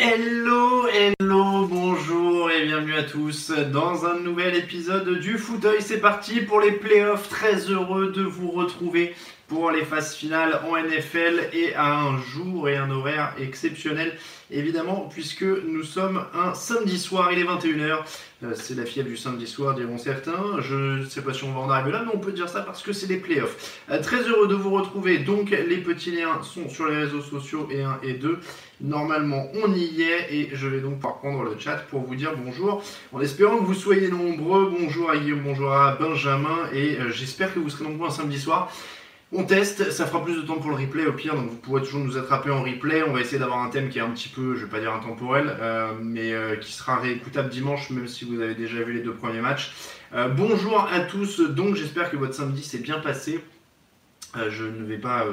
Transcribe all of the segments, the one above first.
Hello, hello, bonjour et bienvenue à tous dans un nouvel épisode du Fauteuil. C'est parti pour les playoffs. Très heureux de vous retrouver pour les phases finales en NFL et à un jour et un horaire exceptionnel évidemment puisque nous sommes un samedi soir, il est 21h. Euh, c'est la fièvre du samedi soir diront certains. Je ne sais pas si on va en arriver là mais on peut dire ça parce que c'est les playoffs. Euh, très heureux de vous retrouver. Donc les petits liens sont sur les réseaux sociaux et 1 et 2. Normalement on y est et je vais donc prendre le chat pour vous dire bonjour en espérant que vous soyez nombreux. Bonjour à Guillaume, bonjour à Benjamin et euh, j'espère que vous serez nombreux un samedi soir. On teste, ça fera plus de temps pour le replay au pire, donc vous pourrez toujours nous attraper en replay. On va essayer d'avoir un thème qui est un petit peu, je vais pas dire intemporel, euh, mais euh, qui sera réécoutable dimanche, même si vous avez déjà vu les deux premiers matchs. Bonjour à tous, donc j'espère que votre samedi s'est bien passé. Je ne vais pas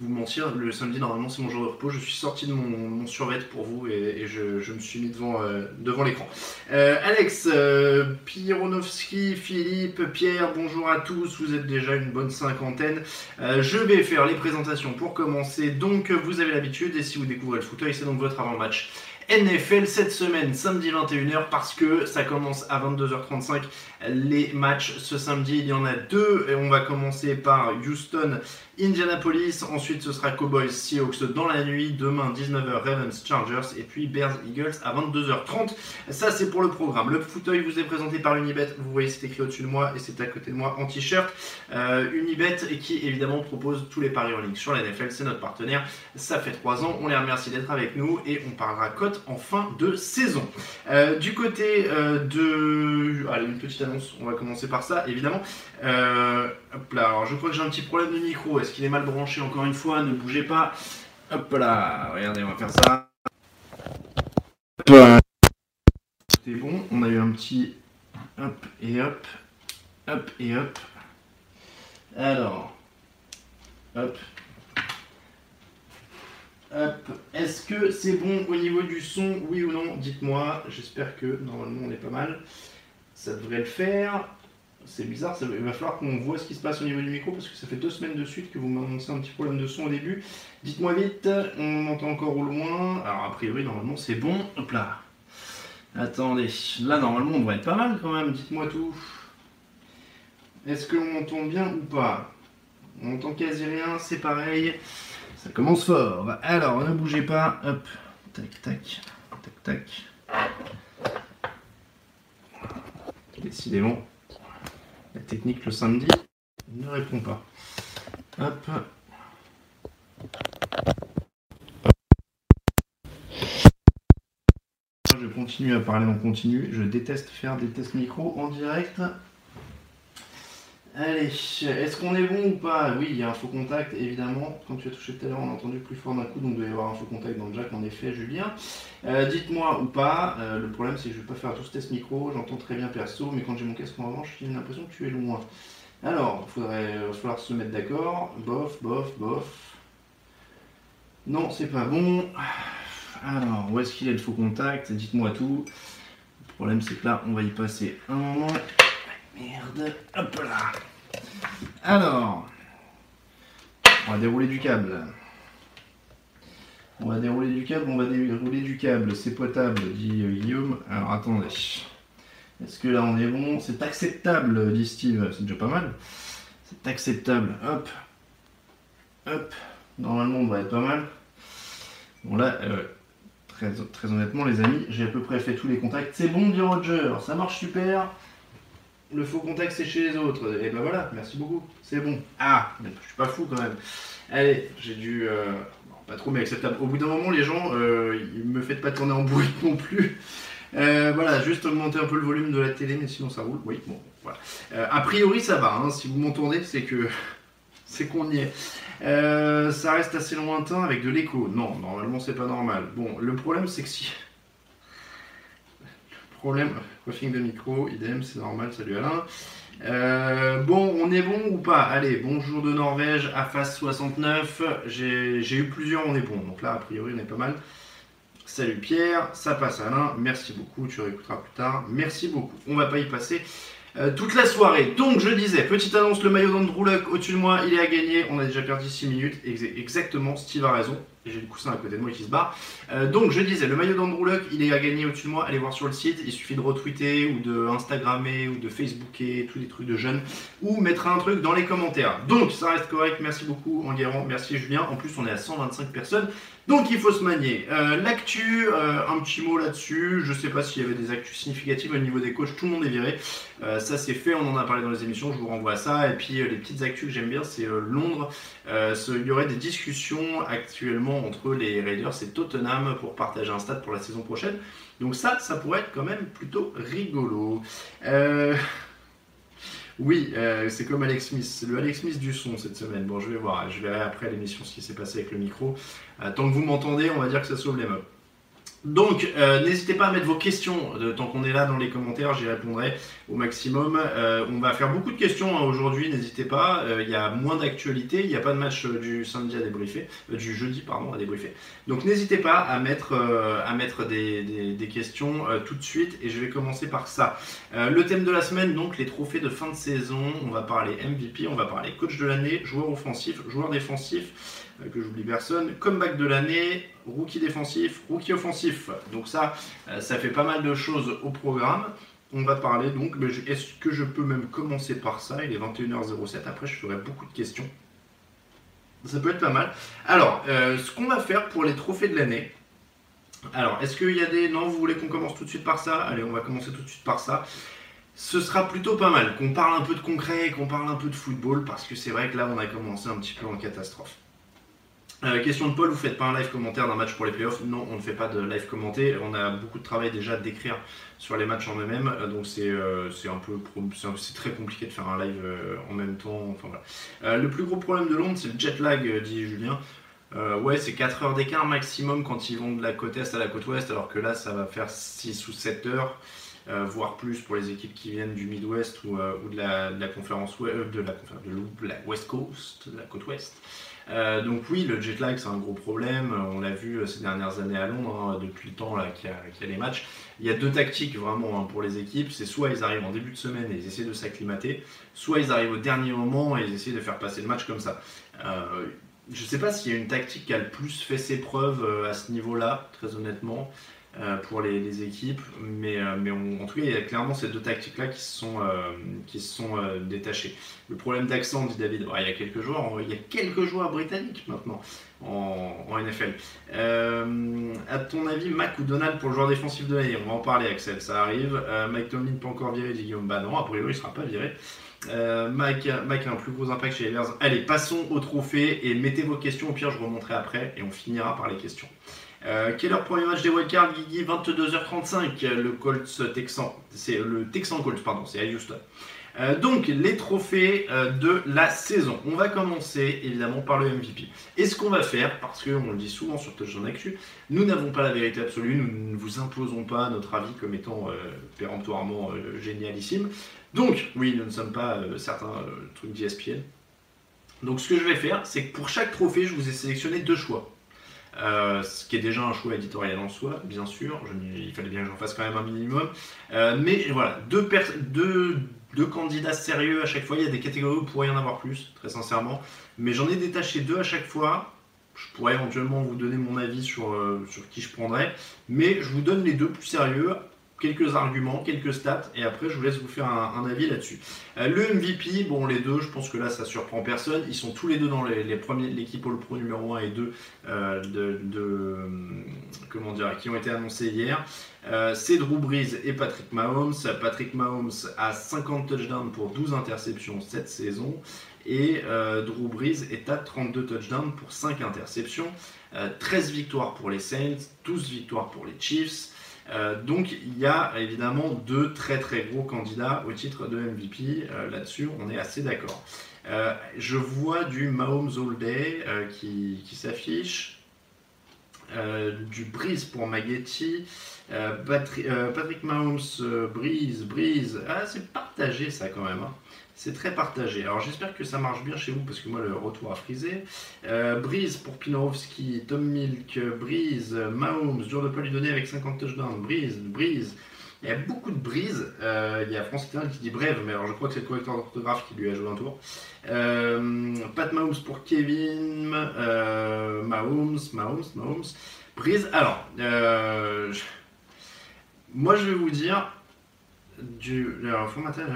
vous mentir, le samedi normalement c'est mon jour de repos. Je suis sorti de mon, mon survêt pour vous et, je, me suis mis devant, euh, l'écran. Euh, Alex, euh, Philippe, Pierre, bonjour à tous. Vous êtes déjà une bonne cinquantaine. Euh, je vais faire les présentations pour commencer. Donc vous avez l'habitude et si vous découvrez le fauteuil, c'est donc votre avant-match. NFL cette semaine, samedi 21h, parce que ça commence à 22h35 les matchs ce samedi. Il y en a deux et on va commencer par Houston, Indianapolis. Ensuite, ce sera Cowboys, Seahawks dans la nuit. Demain, 19h, Ravens, Chargers. Et puis Bears, Eagles à 22h30. Ça, c'est pour le programme. Le fauteuil vous est présenté par Unibet. Vous voyez, c'est écrit au-dessus de moi et c'est à côté de moi en t-shirt. Euh, Unibet qui, évidemment, propose tous les paris en ligne sur la NFL. C'est notre partenaire. Ça fait trois ans. On les remercie d'être avec nous et on parlera cote en fin de saison. Euh, du côté euh, de. Allez, une petite On va commencer par ça, évidemment. Euh, hop là, je crois que j'ai un petit problème de micro. Est-ce qu'il est mal branché encore une fois? Ne bougez pas. Hop là, regardez, on va faire ça. C'est bon, on a eu un petit hop et hop, hop et hop. Alors, hop, hop. Est-ce que c'est bon au niveau du son? Oui ou non? Dites-moi. J'espère que normalement on est pas mal. Ça devrait le faire. C'est bizarre, il va falloir qu'on voit ce qui se passe au niveau du micro parce que ça fait deux semaines de suite que vous m'annoncez un petit problème de son au début. Dites-moi vite, on entend encore au loin. Alors a priori normalement c'est bon. Hop là. Attendez, là normalement on devrait être pas mal quand même, dites-moi tout. Est-ce que l'on entend bien ou pas? On entend quasi rien, c'est pareil. Ça commence fort. Alors, ne bougez pas. Hop. Tac, tac. Tac, tac. Décidément, la technique le samedi ne répond pas. Hop. Je continue à parler en continu. Je déteste faire des tests micro en direct. Allez, est-ce qu'on est bon ou pas? Oui, il y a un faux contact, évidemment. Quand tu as touché tout à l'heure, on a entendu plus fort d'un coup, donc il doit y avoir un faux contact dans le jack, en effet, Julien. Euh, Dites-moi ou pas, euh, le problème c'est que je ne vais pas faire tout ce test micro, j'entends très bien perso, mais quand j'ai mon casque en revanche, j'ai l'impression que tu es loin. Alors, il faudrait, il va falloir se mettre d'accord. Bof, bof, bof. Non, c'est pas bon. Alors, où est-ce qu'il est le faux contact? Dites-moi tout. Le problème c'est que là, on va y passer un moment. Merde, hop là. Alors, on va dérouler du câble. On va dérouler du câble, on va dérouler du câble. C'est potable, dit euh, Guillaume. Alors attendez. Est-ce que là on est bon? C'est acceptable, dit Steve. C'est déjà pas mal. C'est acceptable. Hop. Hop. Normalement on devrait être pas mal. Bon là, euh, très, très honnêtement les amis, j'ai à peu près fait tous les contacts. C'est bon, dit Roger. Ça marche super. Le faux contact c'est chez les autres. Et ben voilà, merci beaucoup. C'est bon. Ah, je suis pas fou quand même. Allez, j'ai dû. euh, pas trop, mais acceptable. Au bout d'un moment, les gens, euh, ils me faites pas tourner en bruit non plus. Euh, voilà, juste augmenter un peu le volume de la télé, mais sinon ça roule. Oui, bon, voilà. Euh, a priori, ça va. hein. Si vous m'entendez, c'est que c'est qu'on y est. Euh, ça reste assez lointain avec de l'écho. Non, normalement c'est pas normal. Bon, le problème c'est que si. Problème. De micro, idem, c'est normal, salut Alain. Euh, bon, on est bon ou pas? Allez, bonjour de Norvège, face 69. J'ai eu plusieurs, on est bon. Donc là, a priori, on est pas mal. Salut Pierre, ça passe Alain, merci beaucoup, tu réécouteras plus tard. Merci beaucoup. On va pas y passer euh, toute la soirée. Donc je disais, petite annonce, le maillot d'Andrew Luck au-dessus de moi, il est à gagner. On a déjà perdu 6 minutes. Exactement, Steve a raison j'ai le coussin à côté de moi qui se barre. Euh, donc je disais, le maillot d'Andrew Luck, il est à gagner au-dessus de moi. Allez voir sur le site. Il suffit de retweeter ou de Instagrammer ou de Facebooker, tous les trucs de jeunes, ou mettre un truc dans les commentaires. Donc ça reste correct. Merci beaucoup Enguerrand, merci Julien. En plus, on est à 125 personnes. Donc il faut se manier. Euh, l'actu, euh, un petit mot là-dessus. Je sais pas s'il y avait des actus significatives au niveau des coachs. Tout le monde est viré. ça c'est fait. On en a parlé dans les émissions. Je vous renvoie à ça. Et puis les petites actus que j'aime bien, c'est Londres. il y aurait des discussions actuellement entre les Raiders et Tottenham pour partager un stade pour la saison prochaine. Donc ça, ça pourrait être quand même plutôt rigolo. Euh, oui, euh, c'est comme Alex Smith. C'est le Alex Smith du son cette semaine. Bon, je vais voir. Je verrai après l'émission ce qui s'est passé avec le micro. Euh, tant que vous m'entendez, on va dire que ça sauve les meubles. Donc, euh, n'hésitez pas à mettre vos questions tant qu'on est là dans les commentaires, j'y répondrai au maximum. Euh, on va faire beaucoup de questions hein, aujourd'hui, n'hésitez pas. Euh, il y a moins d'actualité, il n'y a pas de match du samedi à débriefer, du jeudi pardon à débriefer. Donc, n'hésitez pas à mettre, à mettre des, des questions tout de suite et je vais commencer par ça. le thème de la semaine, donc les trophées de fin de saison. On va parler MVP, on va parler coach de l'année, joueur offensif, joueur défensif. Euh, que j'oublie personne. Comeback de l'année, rookie défensif, rookie offensif. Donc ça, euh, ça fait pas mal de choses au programme. On va parler donc, est-ce que je peux même commencer par ça? Il est 21h07, après je ferai beaucoup de questions. Ça peut être pas mal. Alors, euh, ce qu'on va faire pour les trophées de l'année. Alors, est-ce qu'il y a des... Non, vous voulez qu'on commence tout de suite par ça? Allez, on va commencer tout de suite par ça ce sera plutôt pas mal qu'on parle un peu de concret, qu'on parle un peu de football, parce que c'est vrai que là, on a commencé un petit peu en catastrophe. Euh, question de Paul, vous faites pas un live commentaire d'un match pour les playoffs? Non, on ne fait pas de live commenté. On a beaucoup de travail déjà d'écrire sur les matchs en eux-mêmes, euh, donc c'est euh, un peu c'est très compliqué de faire un live en même temps. Enfin, voilà. le plus gros problème de Londres, c'est le jet lag, dit Julien. ouais, c'est 4 heures d'écart maximum quand ils vont de la côte est à la côte ouest, alors que là, ça va faire 6 ou 7 heures. voire plus pour les équipes qui viennent du Midwest ou, ou de, la, conférence de de la West Coast, de la côte ouest. Euh, donc oui, le jet lag c'est un gros problème. On l'a vu euh, ces dernières années à Londres, hein, depuis le temps qu'il y, a les matchs. Il y a deux tactiques vraiment hein, pour les équipes. C'est soit ils arrivent en début de semaine et ils essaient de s'acclimater, soit ils arrivent au dernier moment et ils essaient de faire passer le match comme ça. Euh, je ne sais pas s'il y a une tactique qui a le plus fait ses preuves à ce niveau-là, très honnêtement. Euh, pour les, équipes. Mais, euh, en tout cas, il y a clairement ces deux tactiques-là qui se sont, euh, détachées. Le problème d'accent, dit David, il y a quelques joueurs, il y a quelques joueurs britanniques maintenant en, NFL. à ton avis, Mac ou Donald pour le joueur défensif de l'année On va en parler, Axel, ça arrive. Mike Tomlin pas encore viré, dit Guillaume. Bah non, a priori, il sera pas viré. Mike, Mike, a un plus gros impact chez les Bears. Allez, passons au trophée et mettez vos questions. Au pire, je remonterai après et on finira par les questions. Euh, quel est leur premier match des wildcards, Guigui? 22h35, le Colts Texan. C'est le Texan Colts, pardon, c'est à Houston. Euh, donc, les trophées euh, de la saison. On va commencer évidemment par le MVP. Et ce qu'on va faire, parce qu'on le dit souvent sur Touchdown Actu, nous n'avons pas la vérité absolue, nous ne vous imposons pas notre avis comme étant péremptoirement génialissime. Donc, oui, nous ne sommes pas certains trucs d'ESPN. Donc, ce que je vais faire, c'est que pour chaque trophée, je vous ai sélectionné deux choix. Euh, ce qui est déjà un choix éditorial en soi, bien sûr. il fallait bien que j'en fasse quand même un minimum. Euh, mais voilà, deux, candidats sérieux à chaque fois. Il y a des catégories où il pourrait y en avoir plus, très sincèrement. Mais j'en ai détaché deux à chaque fois. Je pourrais éventuellement vous donner mon avis sur, euh, sur qui je prendrais. Mais je vous donne les deux plus sérieux quelques arguments, quelques stats, et après je vous laisse vous faire un, avis là-dessus. Euh, le MVP, bon les deux, je pense que là ça surprend personne, ils sont tous les deux dans les, premiers, l'équipe All Pro numéro 1 et 2 euh, de, comment dire, qui ont été annoncés hier. Euh, c'est Drew Brees et Patrick Mahomes. Patrick Mahomes a 50 touchdowns pour 12 interceptions cette saison. Et Drew Brees est à 32 touchdowns pour 5 interceptions. 13 victoires pour les Saints, 12 victoires pour les Chiefs. Euh, donc il y a évidemment deux très très gros candidats au titre de MVP. Euh, là-dessus, on est assez d'accord. je vois du Mahomes All Day qui, qui s'affiche. du Breeze pour Maghetti. Patrick, Patrick Mahomes, Breeze, Breeze. Ah, c'est partagé ça quand même. Hein. C'est très partagé. Alors j'espère que ça marche bien chez vous parce que moi le retour a frisé. Euh, Brise pour Pinorowski, Tom Milk, Brise, Mahomes, dur de pas lui donner avec 50 touchdowns, Brise, Brise. Il y a beaucoup de Brise. Euh, il y a France qui dit brève, mais alors je crois que c'est le correcteur d'orthographe qui lui a joué un tour. Euh, Pat Mahomes pour Kevin, Mahomes, Mahomes, Mahomes. Brise. Alors, moi je vais vous dire du. Alors, formateur.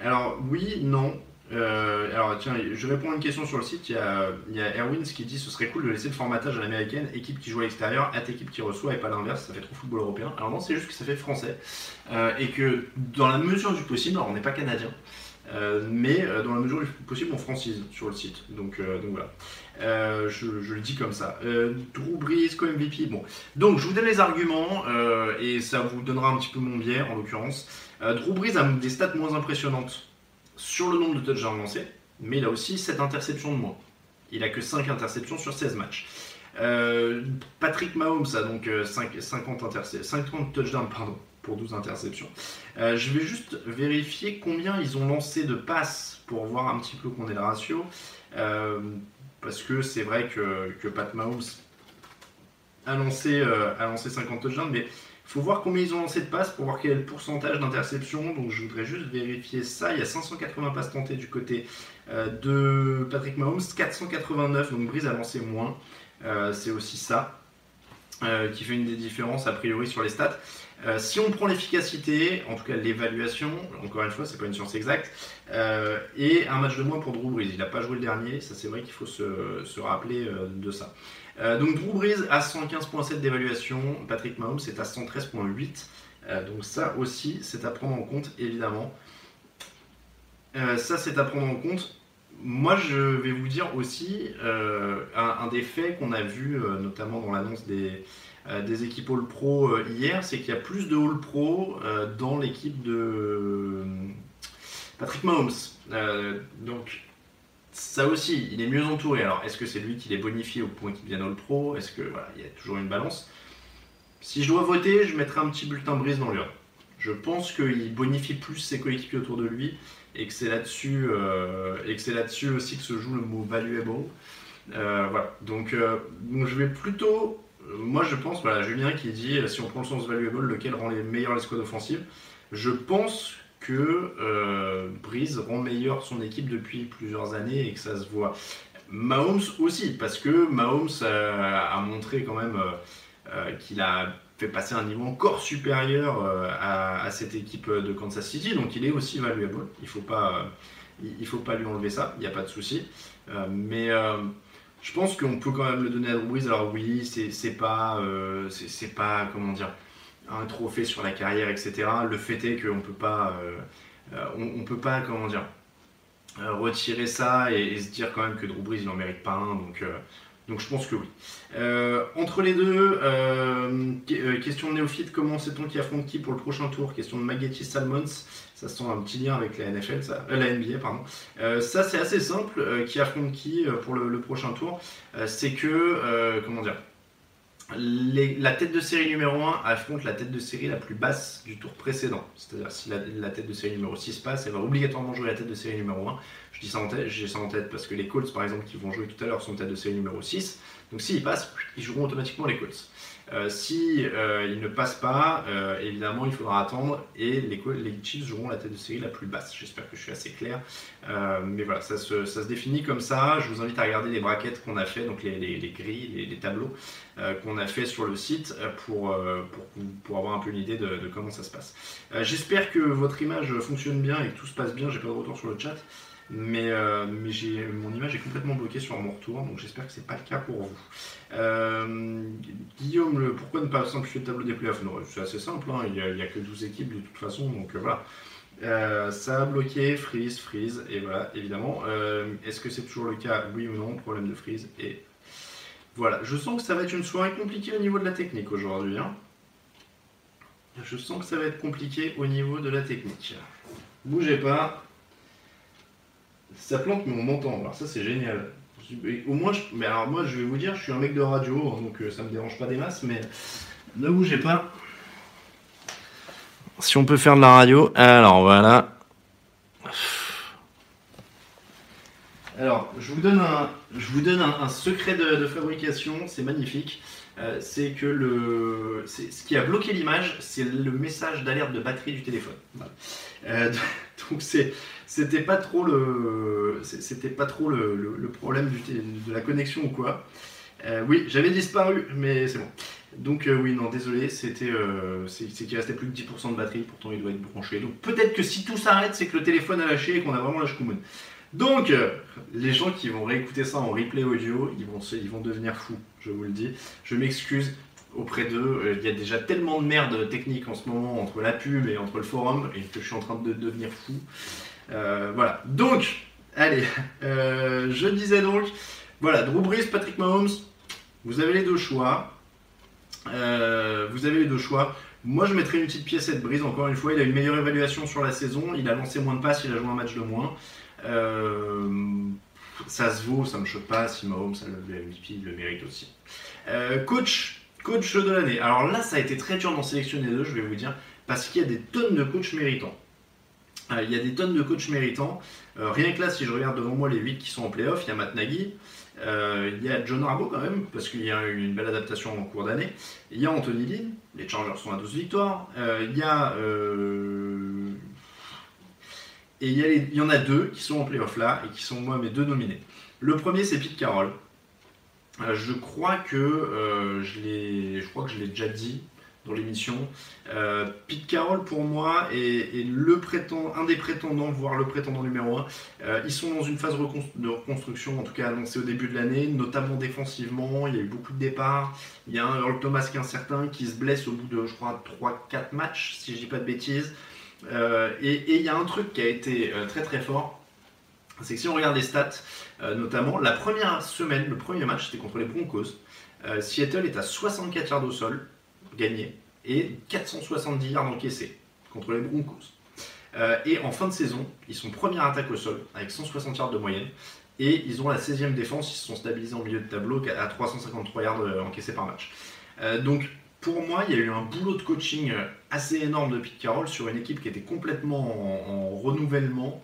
Alors oui, non. Euh, alors tiens, je réponds à une question sur le site. Il y, a, Erwins qui dit ce serait cool de laisser le formatage à l'américaine, équipe qui joue à l'extérieur, à équipe qui reçoit et pas l'inverse. Ça fait trop football européen. Alors non, c'est juste que ça fait français euh, et que dans la mesure du possible, alors on n'est pas canadien, euh, mais dans la mesure du possible, on francise sur le site. Donc, voilà. Je, le dis comme ça. Drew Brees, co-MVP. Bon. Donc, je vous donne les arguments et ça vous donnera un petit peu mon biais en l'occurrence. Euh, Drew Brees a des stats moins impressionnantes sur le nombre de touchdowns lancés, mais il a aussi 7 interceptions de moins. Il a que 5 interceptions sur 16 matchs. Euh, Patrick Mahomes a donc 5, euh, 50, touchdowns pardon, pour 12 interceptions. je vais juste vérifier combien ils ont lancé de passes pour voir un petit peu qu'on est le ratio. parce que c'est vrai que, que, Pat Mahomes a lancé, a lancé 50 touchdowns, mais il faut voir combien ils ont lancé de passes pour voir quel pourcentage d'interception. Donc je voudrais juste vérifier ça. Il y a 580 passes tentées du côté euh, de Patrick Mahomes, 489. Donc Brise a lancé moins. Euh, c'est aussi ça euh, qui fait une des différences a priori sur les stats. si on prend l'efficacité, en tout cas l'évaluation, encore une fois, c'est pas une science exacte, et un match de moins pour Drew Brees. Il n'a pas joué le dernier, ça c'est vrai qu'il faut se rappeler de ça. Euh, donc Drew Brees à 115.7 d'évaluation, Patrick Mahomes est à 113.8. Euh, donc ça aussi, c'est à prendre en compte, évidemment. Euh, ça, c'est à prendre en compte. Moi, je vais vous dire aussi un, des faits qu'on a vu, notamment dans l'annonce des, des équipes All Pro hier, c'est qu'il y a plus de All Pro dans l'équipe de Patrick Mahomes. donc, ça aussi, il est mieux entouré. Alors, est-ce que c'est lui qui les bonifie au point qu'il vienne le pro? Est-ce que voilà, il y a toujours une balance? Si je dois voter, je mettrai un petit bulletin brise dans l'urne. Je pense qu'il bonifie plus ses coéquipiers autour de lui et que c'est là-dessus euh, et que c'est là-dessus aussi que se joue le mot valuable. Euh, voilà. Donc, euh, donc, je vais plutôt, moi je pense, voilà, Julien qui dit si on prend le sens valuable, lequel rend les meilleurs les squads offensives? Je pense que euh, Breeze rend meilleur son équipe depuis plusieurs années et que ça se voit. Mahomes aussi, parce que Mahomes a montré quand même euh, euh, qu'il a fait passer un niveau encore supérieur à, cette équipe de Kansas City, donc il est aussi valuable. Il faut pas, faut pas lui enlever ça, il n'y a pas de souci. mais je pense qu'on peut quand même le donner à Breeze. Alors oui, c'est pas, c'est pas comment dire un trophée sur la carrière, etc. Le fait est qu'on peut pas, euh, euh, on, peut pas, comment dire, euh, retirer ça et, se dire quand même que Drew Brees il mérite pas un. Donc, donc je pense que oui. entre les deux, question néophyte, comment sait-on qui affronte qui pour le prochain tour? Question de Maggetti Salmons, ça se sent un petit lien avec la NFL, ça, la NBA, pardon. ça c'est assez simple, qui affronte qui pour le prochain tour C'est que, comment dire la tête de série numéro 1 affronte la tête de série la plus basse du tour précédent. C'est-à-dire si la, tête de série numéro 6 passe, elle va obligatoirement jouer la tête de série numéro 1. Je dis ça en tête, j'ai ça en tête parce que les Colts par exemple qui vont jouer tout à l'heure sont tête de série numéro 6. Donc s'ils passent, ils joueront automatiquement les Colts. Euh, si euh, il ne passe pas, euh, évidemment, il faudra attendre et les, les, Chiefs joueront la tête de série la plus basse. J'espère que je suis assez clair. mais voilà, ça se, définit comme ça. Je vous invite à regarder les braquettes qu'on a fait, donc les, grilles, les, tableaux qu'on a fait sur le site pour, pour, avoir un peu une idée de comment ça se passe. J'espère que votre image fonctionne bien et que tout se passe bien. J'ai pas de retour sur le chat. Mais, euh, mon image est complètement bloquée sur mon retour, donc j'espère que c'est pas le cas pour vous. Euh, Guillaume, le, pourquoi ne pas simplifier le tableau des playoffs? C'est assez simple, hein, il n'y a, que 12 équipes de toute façon, donc euh, voilà. ça a bloqué, freeze, freeze, et voilà, évidemment. Est-ce que c'est toujours le cas? Oui ou non Problème de freeze, et voilà. Je sens que ça va être une soirée compliquée au niveau de la technique aujourd'hui. Hein. Je sens que ça va être compliqué au niveau de la technique. Bougez pas. Ça plante, mais on m'entend. Alors ça, c'est génial. Au moins, mais alors moi, je vais vous dire, je suis un mec de radio, donc euh, ça me dérange pas des masses, mais ne bougez pas. Si on peut faire de la radio, alors voilà. Alors, je vous donne un, je vous donne un, secret de, fabrication, c'est magnifique. Euh, c'est que le, ce qui a bloqué l'image, c'est le message d'alerte de batterie du téléphone. Euh, donc c'était pas trop le, c'était pas trop le, problème de la connexion ou quoi. Euh, oui, j'avais disparu, mais c'est bon. Donc oui, non, désolé, c'était, c'est qu'il restait plus que 10% de batterie, pourtant il doit être branché. Donc peut-être que si tout s'arrête, c'est que le téléphone a lâché et qu'on a vraiment la schkoumoun. Donc, euh, les gens qui vont réécouter ça en replay audio, ils vont, ils vont devenir fous, je vous le dis. Je m'excuse auprès d'eux. Euh, il y a déjà tellement de merde technique en ce moment entre la pub et entre le forum et que je suis en train de devenir fou. Euh, voilà. Donc, allez, je disais donc, voilà, Drew Brees, Patrick Mahomes, vous avez les deux choix. vous avez les deux choix. Moi, je mettrais une petite pièce de Brees. Encore une fois, il a une meilleure évaluation sur la saison. Il a lancé moins de passes, il a joué un match de moins. Euh, ça se vaut, ça me choque pas. Si Mahomes a le MVP, il le mérite aussi. Euh, coach, coach de l'année. Alors là, ça a été très dur d'en sélectionner deux, je vais vous dire, parce qu'il y a des tonnes de coachs méritants. Euh, il y a des tonnes de coachs méritants. rien que là, si je regarde devant moi les 8 qui sont en playoff, il y a Matt Nagy, il y a John Harbaugh quand même, parce qu'il y a eu une belle adaptation en cours d'année. Il y a Anthony Lynn, les Chargers sont à 12 victoires. il y a et il y, en a deux qui sont en playoff là et qui sont moi mes deux nominés. Le premier c'est Pete Carroll. Euh, je crois que euh, je, je crois que je l'ai déjà dit dans l'émission. Euh, Pete Carroll pour moi est, le prétend, un des prétendants, voire le prétendant numéro un. ils sont dans une phase de reconstruction, en tout cas annoncée au début de l'année, notamment défensivement. Il y a eu beaucoup de départs. Il y a un Earl Thomas qui est incertain, qui se blesse au bout de, je crois, 3-4 matchs, si je dis pas de bêtises. Euh, et il y a un truc qui a été euh, très très fort, c'est que si on regarde les stats, euh, notamment la première semaine, le premier match, c'était contre les Broncos. Seattle est à 64 yards au sol, gagné, et 470 yards encaissés contre les Broncos. et en fin de saison, ils sont première attaque au sol, avec 160 yards de moyenne. Et ils ont la 16e défense, ils se sont stabilisés en milieu de tableau à 353 yards encaissés par match. donc pour moi, il y a eu un boulot de coaching euh, assez énorme de Pete Carroll sur une équipe qui était complètement en, renouvellement.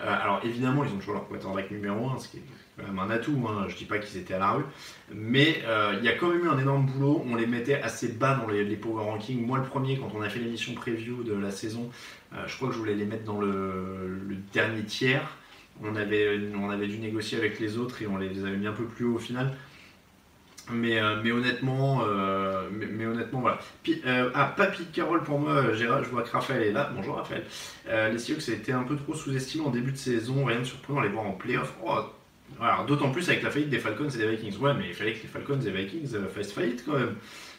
Euh, alors évidemment, ils ont toujours leur quarterback numéro 1, ce qui est un atout. Hein. Je dis pas qu'ils étaient à la rue, mais euh, il y a quand même eu un énorme boulot. On les mettait assez bas dans les, power rankings. Moi, le premier, quand on a fait l'émission preview de la saison, je crois que je voulais les mettre dans le, dernier tiers. On avait, on avait dû négocier avec les autres et on les avait mis un peu plus haut au final. Mais, euh, honnêtement, euh, mais, honnêtement, voilà. Euh, ah, pas Pete Carroll pour moi, Gérard, je vois que Raphaël est là. Bonjour Raphaël. les Seahawks a été un peu trop sous-estimé en début de saison, rien de surprenant les voir en playoff. Oh, D'autant plus avec la faillite des Falcons et des Vikings. Ouais, mais il fallait que les Falcons et les Vikings fassent faillite quand même.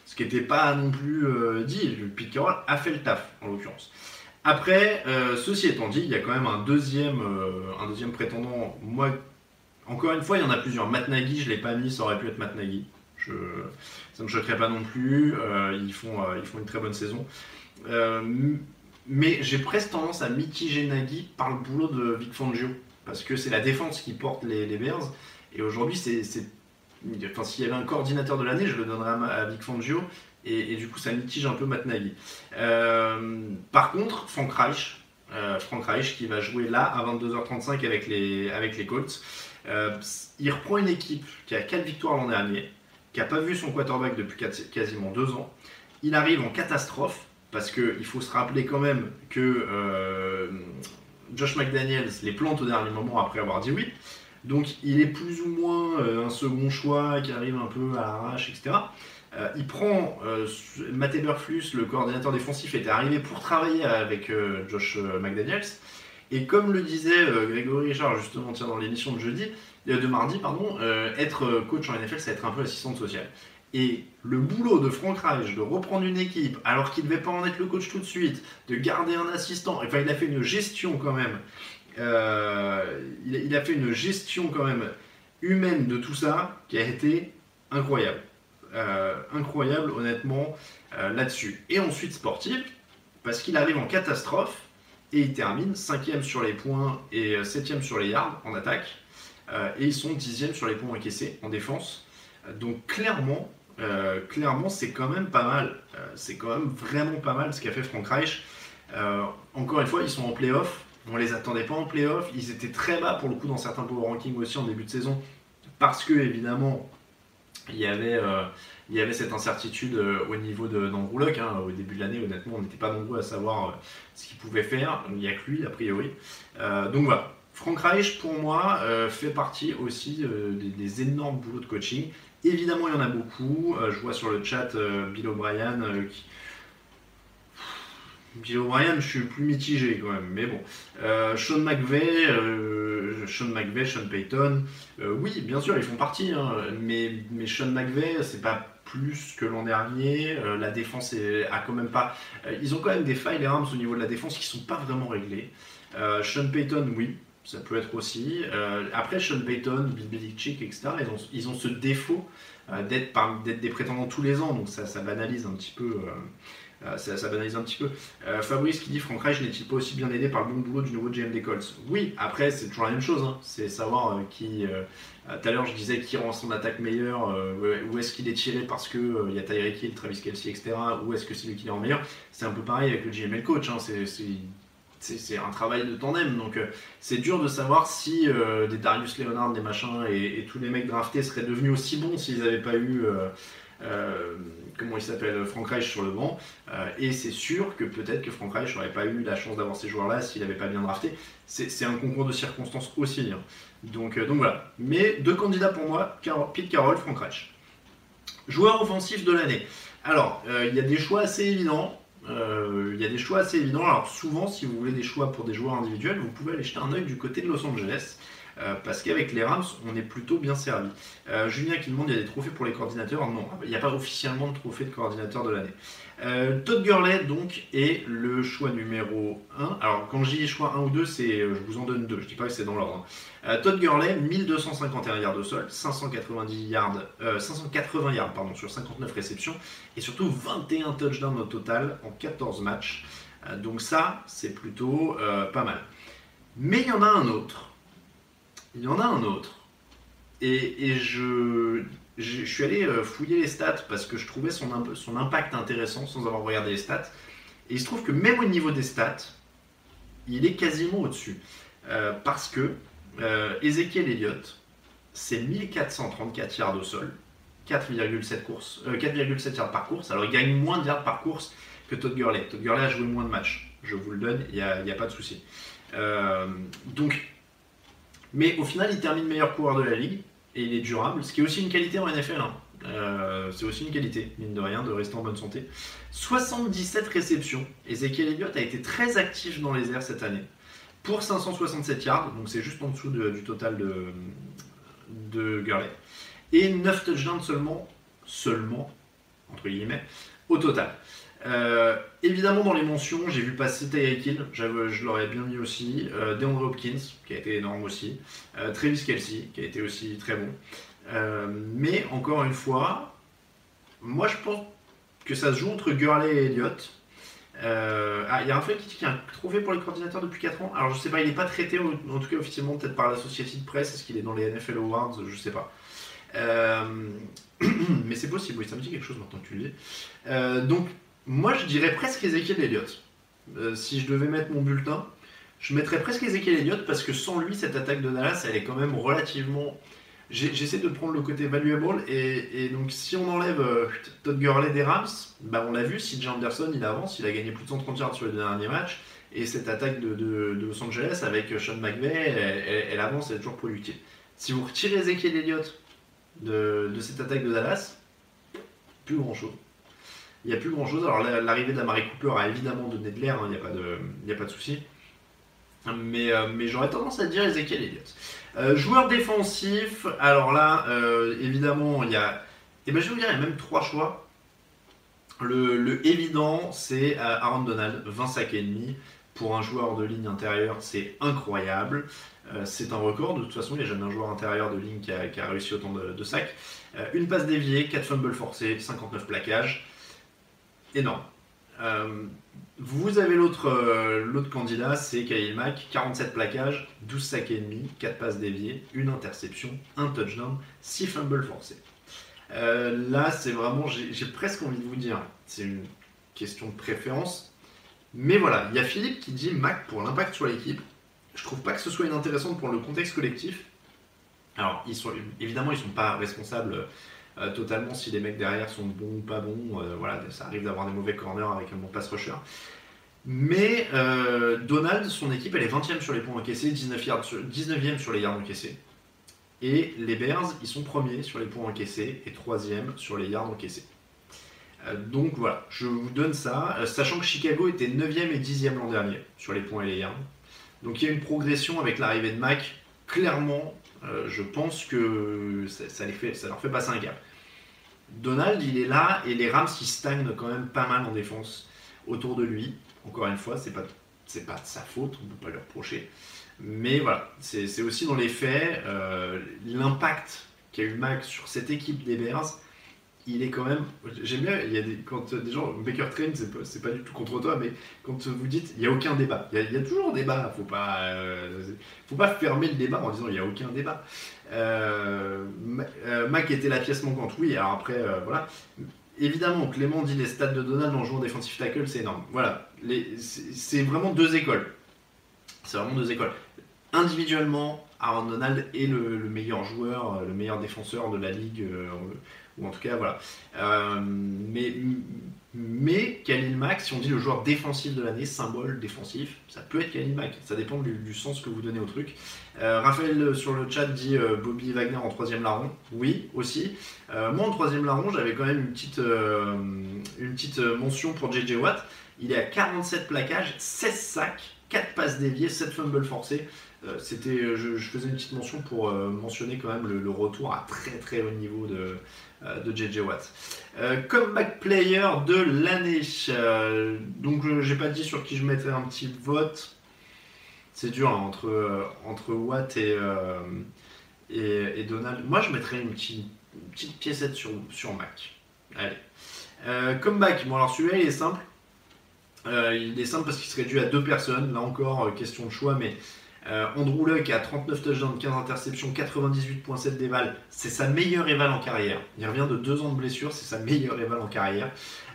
Ce qui n'était pas non plus dit. Pete Carroll a fait le taf, en l'occurrence. Après, ceci étant dit, il y a quand même un deuxième, un deuxième prétendant. Moi, encore une fois, il y en a plusieurs. Matt Nagy, je ne l'ai pas mis, ça aurait pu être Matt Nagy ça ne me choquerait pas non plus. Euh, ils, font, euh, ils font une très bonne saison. Euh, mais j'ai presque tendance à mitiger Nagy par le boulot de Vic Fangio. Parce que c'est la défense qui porte les, Bears. Et aujourd'hui, s'il y avait un coordinateur de l'année, je le donnerais à, Vic Fangio. Et, du coup, ça mitige un peu Matt Nagy. par contre, Frank Reich, Frank Reich qui va jouer là à 22h35 avec les, avec les Colts. il reprend une équipe qui a 4 victoires l'an dernier, qui n'a pas vu son quarterback depuis quasiment deux ans. Il arrive en catastrophe, parce qu'il faut se rappeler quand même que euh, Josh McDaniels les plante au dernier moment après avoir dit oui. Donc il est plus ou moins euh, un second choix qui arrive un peu à l'arrache, etc. Euh, il prend Matt Eberflus, le coordinateur défensif, était arrivé pour travailler avec Josh McDaniels. Et comme le disait Grégory Richard justement dans l'émission de jeudi, euh, de mardi, pardon, euh, être coach en NFL, c'est être un peu assistante sociale. Et le boulot de Frank Reich de reprendre une équipe alors qu'il ne devait pas en être le coach tout de suite, de garder un assistant, enfin il a fait une gestion quand même, euh, il, a fait une gestion quand même humaine de tout ça qui a été incroyable. incroyable honnêtement là-dessus. Et ensuite sportif, parce qu'il arrive en catastrophe, Et ils terminent 5 sur les points et 7 sur les yards en attaque. et ils sont 10 sur les points encaissés en défense. Donc clairement, clairement c'est quand même pas mal. c'est quand même vraiment pas mal ce qu'a fait Frank Reich. encore une fois, ils sont en playoff. On les attendait pas en playoff. Ils étaient très bas pour le coup dans certains power rankings aussi en début de saison. Parce que évidemment, il y avait, euh, il y avait cette incertitude euh, au niveau d'Andrew Luck. Hein. Au début de l'année, honnêtement, on n'était pas nombreux à savoir euh, ce qu'il pouvait faire. Il n'y a que lui, a priori. donc voilà. Frank Reich, pour moi, fait partie aussi des, énormes boulots de coaching. Évidemment, il y en a beaucoup. je vois sur le chat Bill O'Brien qui, Bill O'Brien, je suis plus mitigé quand même, mais bon. Euh, Sean McVay, euh, Sean McVay, Sean Payton, euh, oui, bien sûr, ils font partie, hein, mais, Sean McVay, c'est pas plus que l'an dernier. la défense a quand même pas. ils ont quand même des failles, les Rams, au niveau de la défense qui sont pas vraiment réglées. Sean Payton, oui, ça peut être aussi. après, Sean Payton, Bill Belichick, etc., ils ont, ils ont ce défaut d'être des prétendants tous les ans, donc ça, ça banalise un petit peu euh, ça, ça, banalise un petit peu. Euh, Fabrice qui dit Frank Reich n'est-il pas aussi bien aidé par le bon boulot du nouveau GM des Colts? Oui, après c'est toujours la même chose. Hein. C'est savoir euh, qui. Tout à l'heure je disais qui rend son attaque meilleure, où est-ce qu'il est tiré parce qu'il il y a Tyreek Hill, Travis Kelsey, etc. Ou est-ce que c'est lui qui est en meilleur C'est un peu pareil avec le GM coach. Hein. C'est un travail de tandem. Donc c'est dur de savoir si des Darius Leonard, des machins et, tous les mecs draftés seraient devenus aussi bons s'ils n'avaient pas eu euh, comment il s'appelle, Frank Reich sur le banc. Euh, et c'est sûr que peut-être que Frank Reich n'aurait pas eu la chance d'avoir ces joueurs-là s'il n'avait pas bien drafté. C'est un concours de circonstances aussi. Hein. Donc, euh, donc voilà. Mais deux candidats pour moi, Pete Carroll, Frank Reich. Joueur offensif de l'année. Alors, il y a des choix assez évidents. Il y a des choix assez évidents. Alors souvent, si vous voulez des choix pour des joueurs individuels, vous pouvez aller jeter un œil du côté de Los Angeles. Euh, parce qu'avec les Rams, on est plutôt bien servi. Euh, Julien qui demande il y a des trophées pour les coordinateurs? Non, il n'y a pas officiellement de trophée de coordinateur de l'année. Euh, Todd Gurley, donc, est le choix numéro 1. Alors, quand je dis choix 1 ou 2, c'est, je vous en donne deux, je ne dis pas que c'est dans l'ordre. Hein. Todd Gurley, 1251 yards de sol, 590 yards, 580 yards pardon, sur 59 réceptions, et surtout 21 touchdowns au total en 14 matchs. donc ça, c'est plutôt pas mal. Mais il y en a un autre il y en a un autre. Et, je, je, suis allé euh, fouiller les stats parce que je trouvais son, impact intéressant sans avoir regardé les stats. Et il se trouve que même au niveau des stats, il est quasiment au-dessus. Euh, parce que euh, Ezekiel Elliott, c'est 1434 yards au sol, 4,7 courses, 4,7 yards par course. Alors il gagne moins de yards par course que Todd Gurley. Todd Gurley a joué moins de matchs. Je vous le donne, il n'y a, a, pas de souci. donc mais au final, il termine meilleur coureur de la ligue et il est durable, ce qui est aussi une qualité en NFL. Hein. Euh, c'est aussi une qualité, mine de rien, de rester en bonne santé. 77 réceptions. Ezekiel Elliott a été très actif dans les airs cette année. Pour 567 yards, donc c'est juste en dessous du total de, de Gurley. Et 9 touchdowns seulement, seulement, entre guillemets, au total. Euh, évidemment, dans les mentions, j'ai vu passer Tyreek Hill, je l'aurais bien mis aussi. Euh, DeAndre Hopkins, qui a été énorme aussi. Euh, Travis Kelsey, qui a été aussi très bon. mais encore une fois, moi je pense que ça se joue entre Gurley et Elliott. ah, il y a Raphaël qui y a trophée pour les coordinateurs depuis 4 ans. Alors je sais pas, il n'est pas traité, en tout cas officiellement, peut-être par l'Associated Press. Est-ce qu'il est dans les NFL Awards? Je sais pas. mais c'est possible, oui, ça me dit quelque chose maintenant que tu le dis. donc moi, je dirais presque Ezekiel Elliott. Euh, si je devais mettre mon bulletin, je mettrais presque Ezekiel Elliott parce que sans lui, cette attaque de Dallas, elle est quand même relativement. J'essaie de prendre le côté valuable et, donc si on enlève euh, Todd Gurley des Rams, bah on l'a vu, si Anderson il avance, il a gagné plus de 130 yards sur les derniers matchs et cette attaque de, Los Angeles avec Sean McVay, elle, avance, elle est toujours productive. Si vous retirez Ezekiel Elliott de, de cette attaque de Dallas, plus grand chose il n'y a plus grand chose. Alors l'arrivée de la Marie Cooper a évidemment donné de l'air, hein, il n'y a, pas de, a de souci. Mais, euh, mais j'aurais tendance à dire Ezekiel Elliott. Euh, joueur défensif, alors là, euh, évidemment, il y a. Eh ben, je vais vous dire, il y a même trois choix. Le, évident, c'est Aaron Donald, 20 sacs et demi. Pour un joueur de ligne intérieure, c'est incroyable. c'est un record. De toute façon, il n'y a jamais un joueur intérieur de ligne qui a, réussi autant de, de sacs. une passe déviée, 4 fumbles forcés, 59 plaquages énorme. Euh, vous avez l'autre euh, candidat, c'est Khalil Mack, 47 plaquages, 12 sacs et demi, 4 passes déviées, une interception, un touchdown, 6 fumbles forcés. Euh, là, c'est vraiment, j'ai presque envie de vous dire, c'est une question de préférence. Mais voilà, il y a Philippe qui dit Mac pour l'impact sur l'équipe. Je trouve pas que ce soit inintéressant pour le contexte collectif. Alors, évidemment, ils sont pas responsables euh, totalement si les mecs derrière sont bons ou pas bons. Euh, voilà, ça arrive d'avoir des mauvais corners avec un bon pass rusher. Mais euh, Donald, son équipe, elle est 20e sur les points encaissés, 19 e sur les yards encaissés. Et les Bears, ils sont premiers sur les points encaissés et 3e sur les yards encaissés. donc voilà, je vous donne ça, sachant que Chicago était 9e et 10e l'an dernier sur les points et les yards. Donc il y a une progression avec l'arrivée de Mac. Clairement, euh, je pense que ça, les fait, ça leur fait passer un gap. Donald, il est là et les Rams, ils stagnent quand même pas mal en défense autour de lui. Encore une fois, c'est pas, pas de sa faute, on ne peut pas lui reprocher. Mais voilà, c'est aussi dans les faits, euh, l'impact qu'a eu Mac sur cette équipe des Bears, il est quand même. J'aime bien, il y a des, quand des gens. Baker Train, c'est pas, pas du tout contre toi, mais quand vous dites, il n'y a aucun débat. Il y, a, toujours un débat. Faut pas, euh, faut pas fermer le débat en disant il n'y a aucun débat. Euh, euh, Mac était la pièce manquante, oui. Alors après, voilà. Évidemment, Clément dit les stats de Donald en jouant défensif tackle, c'est énorme. Voilà. C'est vraiment deux écoles. C'est vraiment deux écoles. Individuellement, Aaron Donald est le, meilleur joueur, le meilleur défenseur de la ligue ou en tout cas, voilà. Euh, mais, mais Khalil Mack, si on dit le joueur défensif de l'année, symbole défensif, ça peut être Khalil Mack. Ça dépend du, sens que vous donnez au truc. Euh, Raphaël euh, sur le chat dit Bobby Wagner en troisième larron. Oui, aussi. moi, en troisième larron, j'avais quand même une petite, une petite mention pour JJ Watt. Il est à 47 plaquages, 16 sacs, 4 passes déviées, 7 fumbles forcés. Je, faisais une petite mention pour mentionner quand même le, retour à très très haut niveau de, de JJ Watt. Euh, comeback player de l'année. Euh, donc j'ai pas dit sur qui je mettrais un petit vote. C'est dur hein, entre, entre Watt et, et, Donald. Moi je mettrais une petite, petite piécette sur, sur Mac. Allez. comeback, bon alors celui-là il est simple. il est simple parce qu'il serait dû à deux personnes. Là encore, question de choix, mais euh, Andrew Luck a 39 touchdowns, 15 interceptions, 98.7 d'éval. C'est sa meilleure éval en carrière. Il revient de deux ans de blessure, c'est sa meilleure éval en carrière.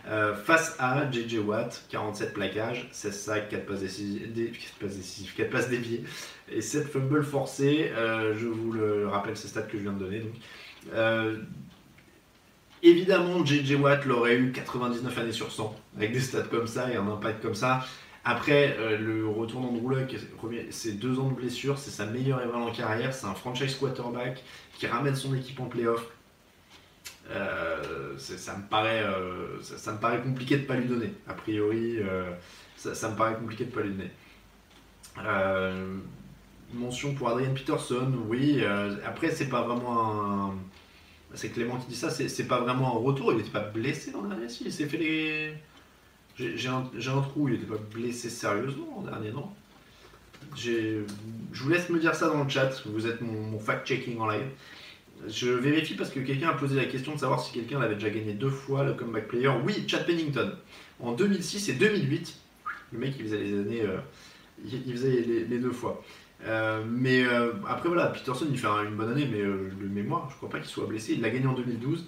Euh, face à JJ Watt, 47 plaquages, 16 sacs, 4 passes décisives, 4 passes, déviées et 7 fumbles forcés. Euh, je vous le rappelle, ces stats que je viens de donner. Donc. Évidemment, JJ Watt l'aurait eu 99 années sur 100, avec des stats comme ça et un impact comme ça. Après, euh, le retour d'Andrew Luck, c'est deux ans de blessure, c'est sa meilleure éval en carrière, c'est un franchise quarterback qui ramène son équipe en playoff. Euh, ça, me paraît, euh, ça, me paraît compliqué de ne pas lui donner. A priori, ça, me paraît compliqué de ne pas lui donner. mention pour Adrian Peterson, oui. après, c'est pas vraiment un. C'est Clément qui dit ça, c'est pas vraiment un retour. Il n'était pas blessé dans le dernier, il s'est fait les j'ai un, trou, il n'était pas blessé sérieusement en dernier, non? Je vous laisse me dire ça dans le chat, vous êtes mon, fact-checking en live. Je vérifie parce que quelqu'un a posé la question de savoir si quelqu'un l'avait déjà gagné deux fois le comeback player. Oui, Chad Pennington. En 2006 et 2008. Le mec, il faisait les années. Euh, les, deux fois. Euh, mais euh, après, voilà, Peterson, il fait une bonne année, mais le mémoire, je crois pas qu'il soit blessé. Il l'a gagné en 2012,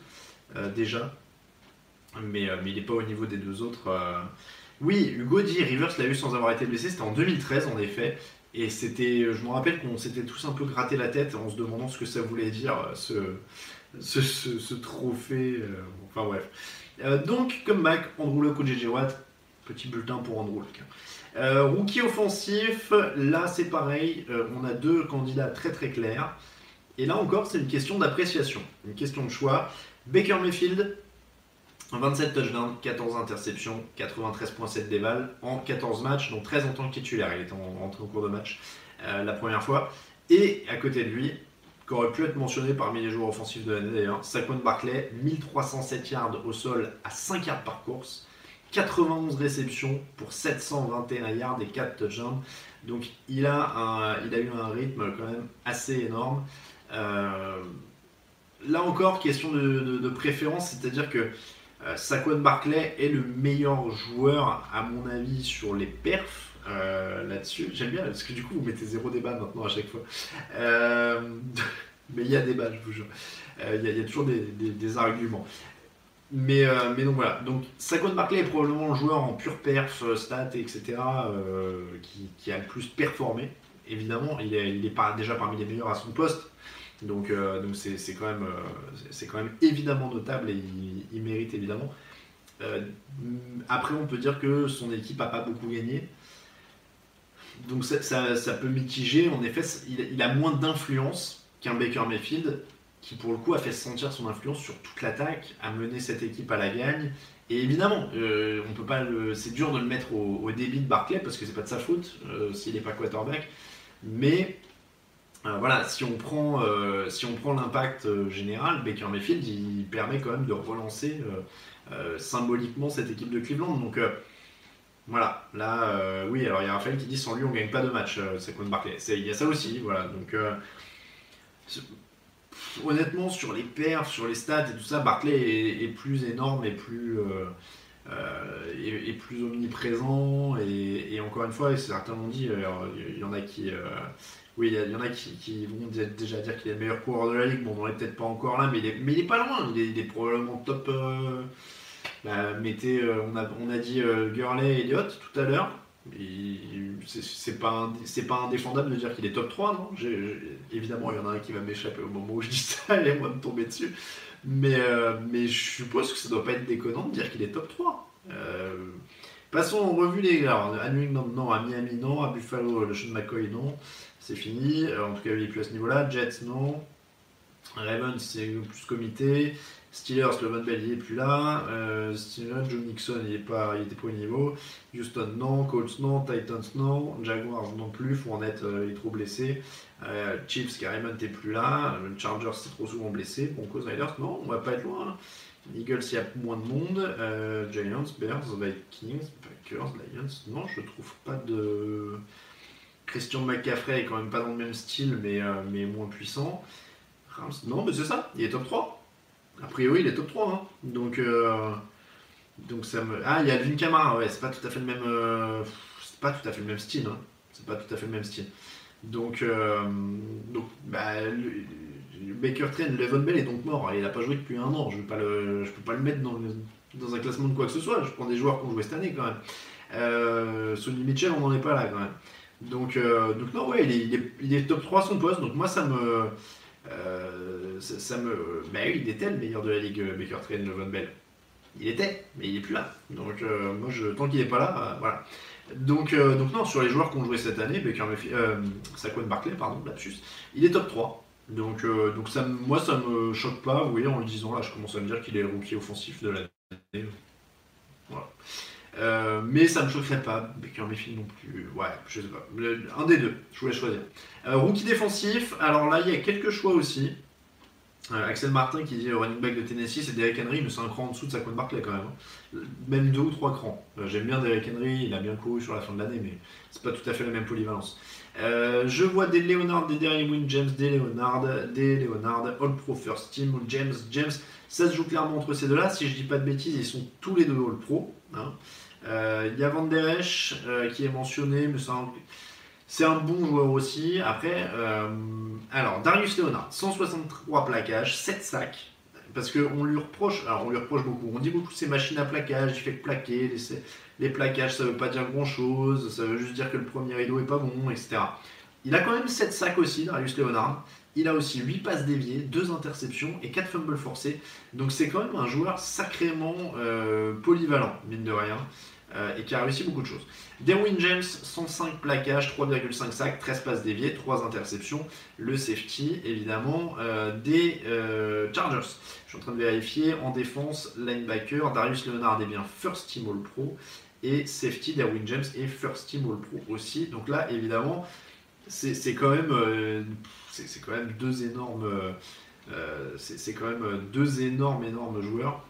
déjà. Mais, euh, mais il n'est pas au niveau des deux autres. Euh. Oui, Hugo dit Rivers l'a eu sans avoir été blessé, c'était en 2013 en effet. Et c'était, je me rappelle qu'on s'était tous un peu gratté la tête en se demandant ce que ça voulait dire, ce, trophée. Euh, enfin bref. donc, comme Mac, Andrew Luck ou JJ Watt, petit bulletin pour Andrew Luck. rookie offensif, là c'est pareil, on a deux candidats très très clairs. Et là encore, c'est une question d'appréciation, une question de choix. Baker Mayfield, 27 touchdowns, 14 interceptions, 93.7 déval en 14 matchs, dont 13 en tant que titulaire. Il est rentré en cours de match euh, la première fois. Et à côté de lui, qui aurait pu être mentionné parmi les joueurs offensifs de l'année d'ailleurs, Saquon Barclay, 1307 yards au sol à 5 yards par course, 91 réceptions pour 721 yards et 4 touchdowns. Donc il a, il a eu un rythme quand même assez énorme. Euh, là encore, question de préférence, c'est-à-dire que Saquon Barclay est le meilleur joueur, à mon avis, sur les perfs là-dessus. J'aime bien, parce que du coup, vous mettez zéro débat maintenant à chaque fois. mais il y a débat, je vous jure. Il y, a toujours des arguments. Mais, euh, mais donc voilà, donc Saquon Barclay est probablement le joueur en pure perf, euh, stats, etc. Euh, qui, a le plus performé. Évidemment, il est, il déjà parmi les meilleurs à son poste. Donc donc c'est quand, même, c'est quand même évidemment notable et il, mérite évidemment. après, on peut dire que son équipe n'a pas beaucoup gagné. Donc ça, ça, peut mitiger. En effet, il, a moins d'influence qu'un Baker Mayfield qui pour le coup a fait sentir son influence sur toute l'attaque, a mené cette équipe à la gagne. Et évidemment, euh, on peut pas c'est dur de le mettre au, débit de Barclay parce que c'est pas de sa faute euh, s'il n'est pas quarterback. Mais euh, voilà, si on prend, si on prend l'impact général, Baker Mayfield, il permet quand même de relancer symboliquement cette équipe de Cleveland. Donc voilà, là, oui, alors il y a Raphaël qui dit sans lui on gagne pas de match, c'est contre Barclay. Il y a ça aussi, voilà. Donc honnêtement, sur les perfs, sur les stats et tout ça, Barclay est, plus énorme et plus, euh, euh, plus omniprésent. Et, encore une fois, certains m'ont dit, il y en a qui. Euh, oui, il y, en a qui, vont déjà dire qu'il est le meilleur coureur de la ligue. Bon, on n'est peut-être pas encore là, mais il est, est pas loin. Il est, probablement top. Bah, mettez, on, a, on a dit Gurley et Elliott tout à l'heure c'est pas, pas indéfendable de dire qu'il est top 3, non? Évidemment, il y en a un qui va m'échapper au moment où je dis ça et moi de tomber dessus. Mais, euh, mais je suppose que ça doit pas être déconnant de dire qu'il est top 3. Euh, passons en revue les gars. À New England, non. À Miami, non. À Buffalo, le Sean McCoy, non. C'est fini. Euh, en tout cas, il est plus à ce niveau-là. Jets, non. Ravens, c'est plus comité. Steelers, le Bell, il n'est plus là. Euh, Steelers, Joe Nixon, il n'était pas, il était pas au niveau. Houston, non. Colts, non. Titans, non. Jaguars, non plus. Fournette, euh, il est trop blessé. Euh, Chiefs, carrément, n'était plus là. Chargers, c'est trop souvent blessé. Broncos, Raiders, non, on va pas être loin. Hein. Eagles, il y a moins de monde. Euh, Giants, Bears, Vikings, Packers, Lions. Non, je trouve pas de. Christian McCaffrey est quand même pas dans le même style, mais, euh, mais moins puissant. Non, mais c'est ça, il est top 3. A priori, il est top 3. Hein. Donc, euh, donc ça me. Ah, il y a Alvin Kamara, ouais, c'est pas tout à fait le même. Euh, c'est pas tout à fait le même style. Hein. C'est pas tout à fait le même style. Donc, donc bah, Baker Train, Levon Bell est donc mort. Il a pas joué depuis un an. Je ne peux pas le mettre dans, dans, un classement de quoi que ce soit. Je prends des joueurs qui ont joué cette année quand même. Sonny Mitchell, on n'en est pas là quand même. Donc, donc non, ouais, il est, top 3 à son poste. Donc moi, ça me euh, ça, me. Bah oui, il était le meilleur de la ligue, euh, Baker Train, Von Bell. Il était, mais il est plus là. Donc euh, moi, je, tant qu'il n'est pas là, voilà. Donc, donc non, sur les joueurs qui ont joué cette année, Baker Saquon Barclay, pardon, lapsus, il est top 3. Donc, donc ça, moi, ça me choque pas. Vous voyez, en le disant là, je commence à me dire qu'il est le rookie offensif de l'année. Voilà. Euh, mais ça ne me choquerait pas. Baker Mayfield non plus. Ouais, je sais pas. un des deux, je voulais choisir. Euh, rookie défensif, alors là, il y a quelques choix aussi. Euh, Axel Martin qui dit running back de Tennessee, c'est Derek Henry, mais c'est un cran en dessous de sa de Barclay quand même. Hein. Même deux ou trois crans. J'aime bien Derek Henry, il a bien couru sur la fin de l'année, mais c'est pas tout à fait la même polyvalence. je vois des Leonard, des Derry James, des Leonard, des Leonard, All Pro First Team, James, James. Ça se joue clairement entre ces deux-là. Si je dis pas de bêtises, ils sont tous les deux All Pro. Hein. Euh, il y a Van euh, qui est mentionné, mais c'est un, bon joueur aussi. Après, euh, alors Darius Leonard, 163 plaquages, 7 sacs. Parce qu'on lui reproche, alors on lui reproche beaucoup, on dit beaucoup c'est machines à plaquage, il fait que plaquer, les, les plaquages ça veut pas dire grand chose, ça veut juste dire que le premier rideau est pas bon, etc. Il a quand même 7 sacs aussi, Darius Leonard. Il a aussi 8 passes déviées, 2 interceptions et 4 fumbles forcés. Donc c'est quand même un joueur sacrément polyvalent, mine de rien. Euh, et qui a réussi beaucoup de choses. Derwin James, 105 plaquages, 3,5 sacs, 13 passes déviées, 3 interceptions. Le safety, évidemment, euh, des euh, Chargers. Je suis en train de vérifier. En défense, linebacker, Darius Leonard est bien first team All Pro. Et safety, Derwin James est first team All Pro aussi. Donc là, évidemment, c'est quand même, c'est quand même deux énormes, c'est quand même deux énormes, énormes joueurs.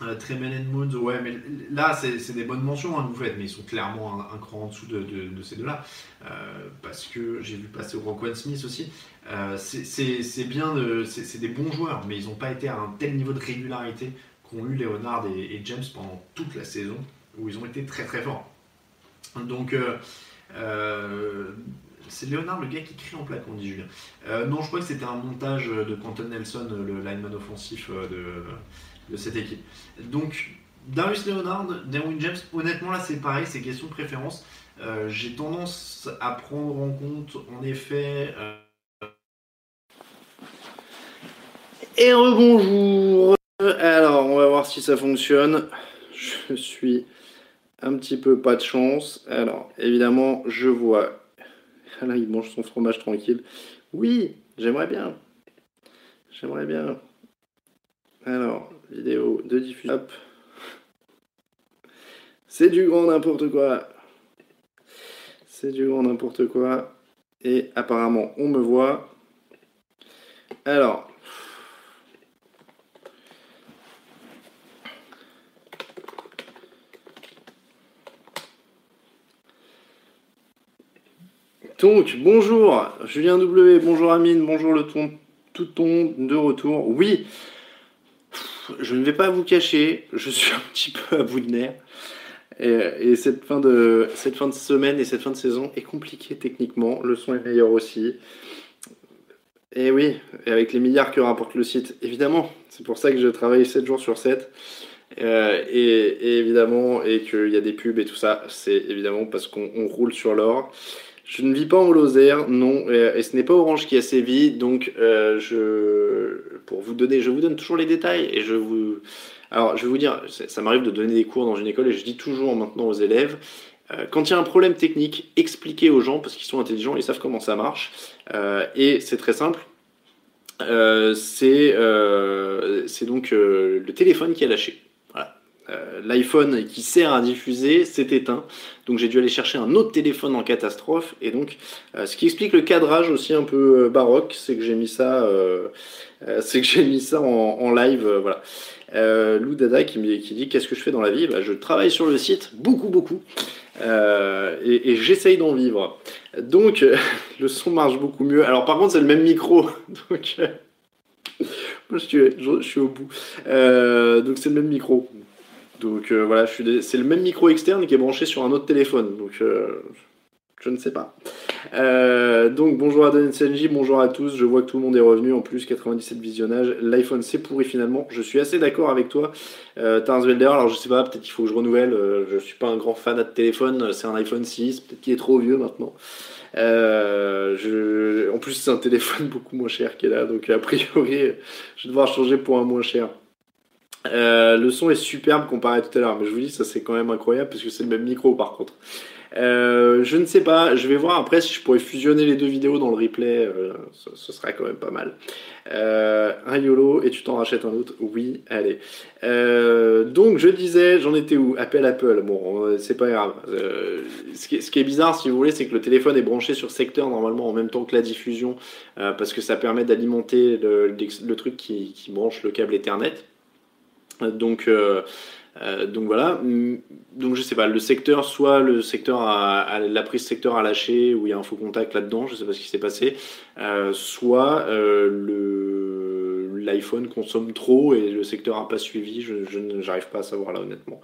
Euh, Tremaine Moons, ouais, mais là, c'est des bonnes mentions hein, que vous faites, mais ils sont clairement un, cran en dessous de, ces deux-là. Euh, parce que j'ai vu passer au Roquan Smith aussi. Euh, c'est bien, c'est des bons joueurs, mais ils n'ont pas été à un tel niveau de régularité qu'ont eu Leonard et, James pendant toute la saison, où ils ont été très très forts. Donc, c'est Leonard le gars qui crie en plaque, on dit Julien. non, je crois que c'était un montage de Quentin Nelson, le lineman offensif de, de cette équipe. Donc, Darius Leonard, Derwin James, honnêtement là c'est pareil, c'est question de préférence. Euh, j'ai tendance à prendre en compte en effet. Euh... Et rebonjour Alors on va voir si ça fonctionne. Je suis un petit peu pas de chance. Alors évidemment je vois. Là il mange son fromage tranquille. Oui, j'aimerais bien. J'aimerais bien. Alors, vidéo de diffusion. C'est du grand n'importe quoi. C'est du grand n'importe quoi. Et apparemment, on me voit. Alors. Donc, bonjour, Julien W, bonjour Amine, bonjour le ton, tout ton de retour. Oui, je ne vais pas vous cacher, je suis un petit peu à bout de nerfs. Et, cette, fin de, semaine et cette fin de saison est compliquée techniquement. Le son est meilleur aussi. Et oui, avec les milliards que rapporte le site, évidemment. C'est pour ça que je travaille 7 jours sur 7. Euh, et, évidemment, et qu'il y a des pubs et tout ça, c'est évidemment parce qu'on roule sur l'or. Je ne vis pas en Lozère, non, et, ce n'est pas Orange qui a sévi, donc euh, je, pour vous donner, je vous donne toujours les détails et je vous, alors, je vais vous dire, ça m'arrive de donner des cours dans une école et je dis toujours maintenant aux élèves, euh, quand il y a un problème technique, expliquez aux gens parce qu'ils sont intelligents, ils savent comment ça marche. Euh, et c'est très simple. Euh, c'est donc le téléphone qui a lâché. L'iPhone qui sert à diffuser s'est éteint, donc j'ai dû aller chercher un autre téléphone en catastrophe. Et donc, ce qui explique le cadrage aussi un peu baroque, c'est que j'ai mis ça, c'est que j'ai mis ça en, live, voilà. Euh, Lou Dada qui, dit qu'est-ce que je fais dans la vie? Bah, Je travaille sur le site beaucoup, beaucoup. Euh, et, j'essaye d'en vivre. Donc, le son marche beaucoup mieux. Alors, par contre, c'est le même micro. Donc, moi, je suis, je, suis, au bout. Euh, donc, c'est le même micro. Donc, voilà, c'est le même micro externe qui est branché sur un autre téléphone. Donc, je ne sais pas. Euh, donc bonjour à Senji, bonjour à tous. Je vois que tout le monde est revenu. En plus, 97 visionnages. L'iPhone c'est pourri finalement. Je suis assez d'accord avec toi, euh, Tarsvelder. Alors je sais pas, peut-être qu'il faut que je renouvelle. Euh, je suis pas un grand fan de téléphone. C'est un iPhone 6. Peut-être qu'il est trop vieux maintenant. Euh. En plus, c'est un téléphone beaucoup moins cher qu'elle là. Donc a priori, je vais devoir changer pour un moins cher. Le son est superbe comparé à tout à l'heure, mais je vous dis, ça c'est quand même incroyable parce que c'est le même micro par contre. Euh, je ne sais pas, je vais voir après si je pourrais fusionner les deux vidéos dans le replay, euh, ce, serait quand même pas mal. Euh, un YOLO et tu t'en rachètes un autre Oui, allez. donc je disais, j'en étais où? Appel Apple, bon, c'est pas grave. Ce qui, est bizarre, si vous voulez, c'est que le téléphone est branché sur secteur normalement en même temps que la diffusion, parce que ça permet d'alimenter le, truc qui, branche le câble Ethernet. Donc euh, donc voilà, mm, donc je sais pas, le secteur, soit le secteur la prise secteur a lâché, où il y a un faux contact là-dedans, je sais pas ce qui s'est passé, euh, soit euh, le l'iPhone consomme trop et le secteur n'a pas suivi, je, n'arrive pas à savoir là honnêtement.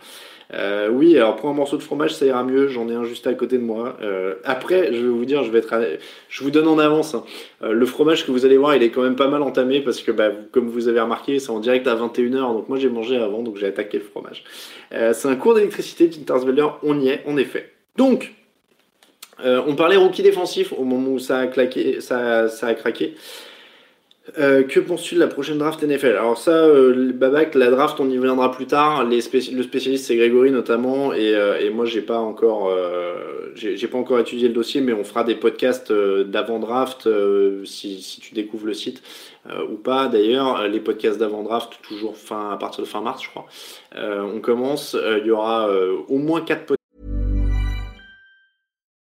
Euh, oui, alors pour un morceau de fromage, ça ira mieux. J'en ai un juste à côté de moi. Euh, après, je vais vous dire, je vais être, je vous donne en avance. Hein. Euh, le fromage que vous allez voir, il est quand même pas mal entamé parce que, bah, comme vous avez remarqué, c'est en direct à 21h. Donc moi, j'ai mangé avant, donc j'ai attaqué le fromage. c'est un cours d'électricité, Tintersvelder. On y est, en effet. Donc, on parlait rookie défensif au moment où ça a claqué, ça a craqué. Euh, que penses-tu de la prochaine draft NFL Alors ça, euh, Babac, la draft, on y viendra plus tard. Le spécialiste, c'est Grégory notamment, et, euh, moi, j'ai pas encore, j'ai pas encore étudié le dossier, mais on fera des podcasts d'avant draft si, si, tu découvres le site ou pas. D'ailleurs, les podcasts d'avant draft, toujours fin à partir de fin mars, je crois. on commence. Il y aura au moins quatre podcasts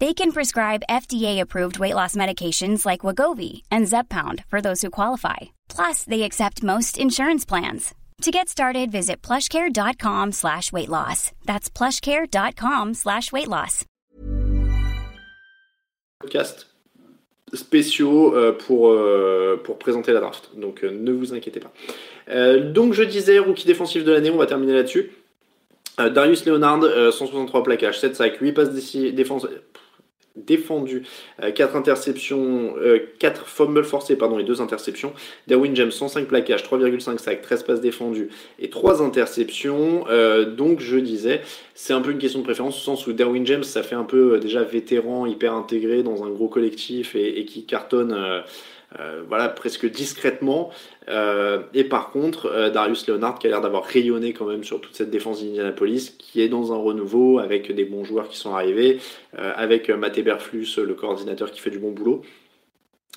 They can prescribe FDA-approved weight loss medications like Wagovi and Zepbound for those who qualify. Plus, they accept most insurance plans. To get started, visit plushcare.com slash weight loss. That's plushcare.com slash weight loss. Podcast spéciaux euh, pour, euh, pour présenter la draft. Donc euh, ne vous inquiétez pas. donc je disais, rookie défensif de l'année, on va terminer là-dessus. Darius Leonard, 163 plaquages, 7 sacs, 8 passes défense défendu, 4 euh, interceptions, 4 euh, fumbles forcés pardon, et 2 interceptions. Derwin James 105 plaquages, 3,5 sacs, 13 passes défendues et 3 interceptions. Euh, donc je disais, c'est un peu une question de préférence au sens où Derwin James ça fait un peu déjà vétéran, hyper intégré dans un gros collectif et, qui cartonne voilà presque discrètement. Euh, et par contre, euh, Darius Leonard qui a l'air d'avoir rayonné quand même sur toute cette défense d'Indianapolis, qui est dans un renouveau avec des bons joueurs qui sont arrivés, euh, avec Matt Eberflus, le coordinateur qui fait du bon boulot.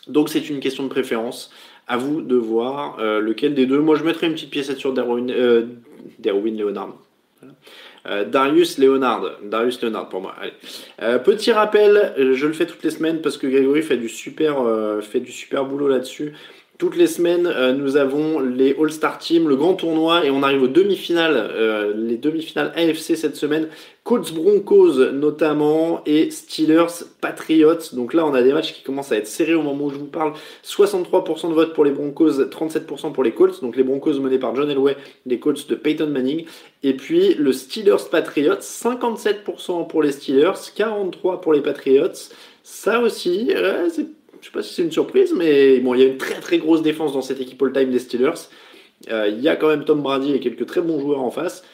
Donc c'est une question de préférence. À vous de voir lequel des deux. Moi je mettrais une petite pièce sur Derwin, Leonard. Darius Leonard, Darius Leonard pour moi. petit rappel, je le fais toutes les semaines parce que Grégory fait du super, super boulot là-dessus. Toutes les semaines, euh, nous avons les All-Star Team, le grand tournoi, et on arrive aux demi-finales, euh, les demi-finales AFC cette semaine. Colts Broncos notamment, et Steelers Patriots. Donc là, on a des matchs qui commencent à être serrés au moment où je vous parle. 63% de vote pour les Broncos, 37% pour les Colts. Donc les Broncos menés par John Elway, les Colts de Peyton Manning. Et puis le Steelers Patriots, 57% pour les Steelers, 43% pour les Patriots. Ça aussi, je sais pas si c'est une surprise, mais bon, il y a une très très grosse défense dans cette équipe all-time des Steelers. Euh, il y a quand même Tom Brady et quelques très bons joueurs en face.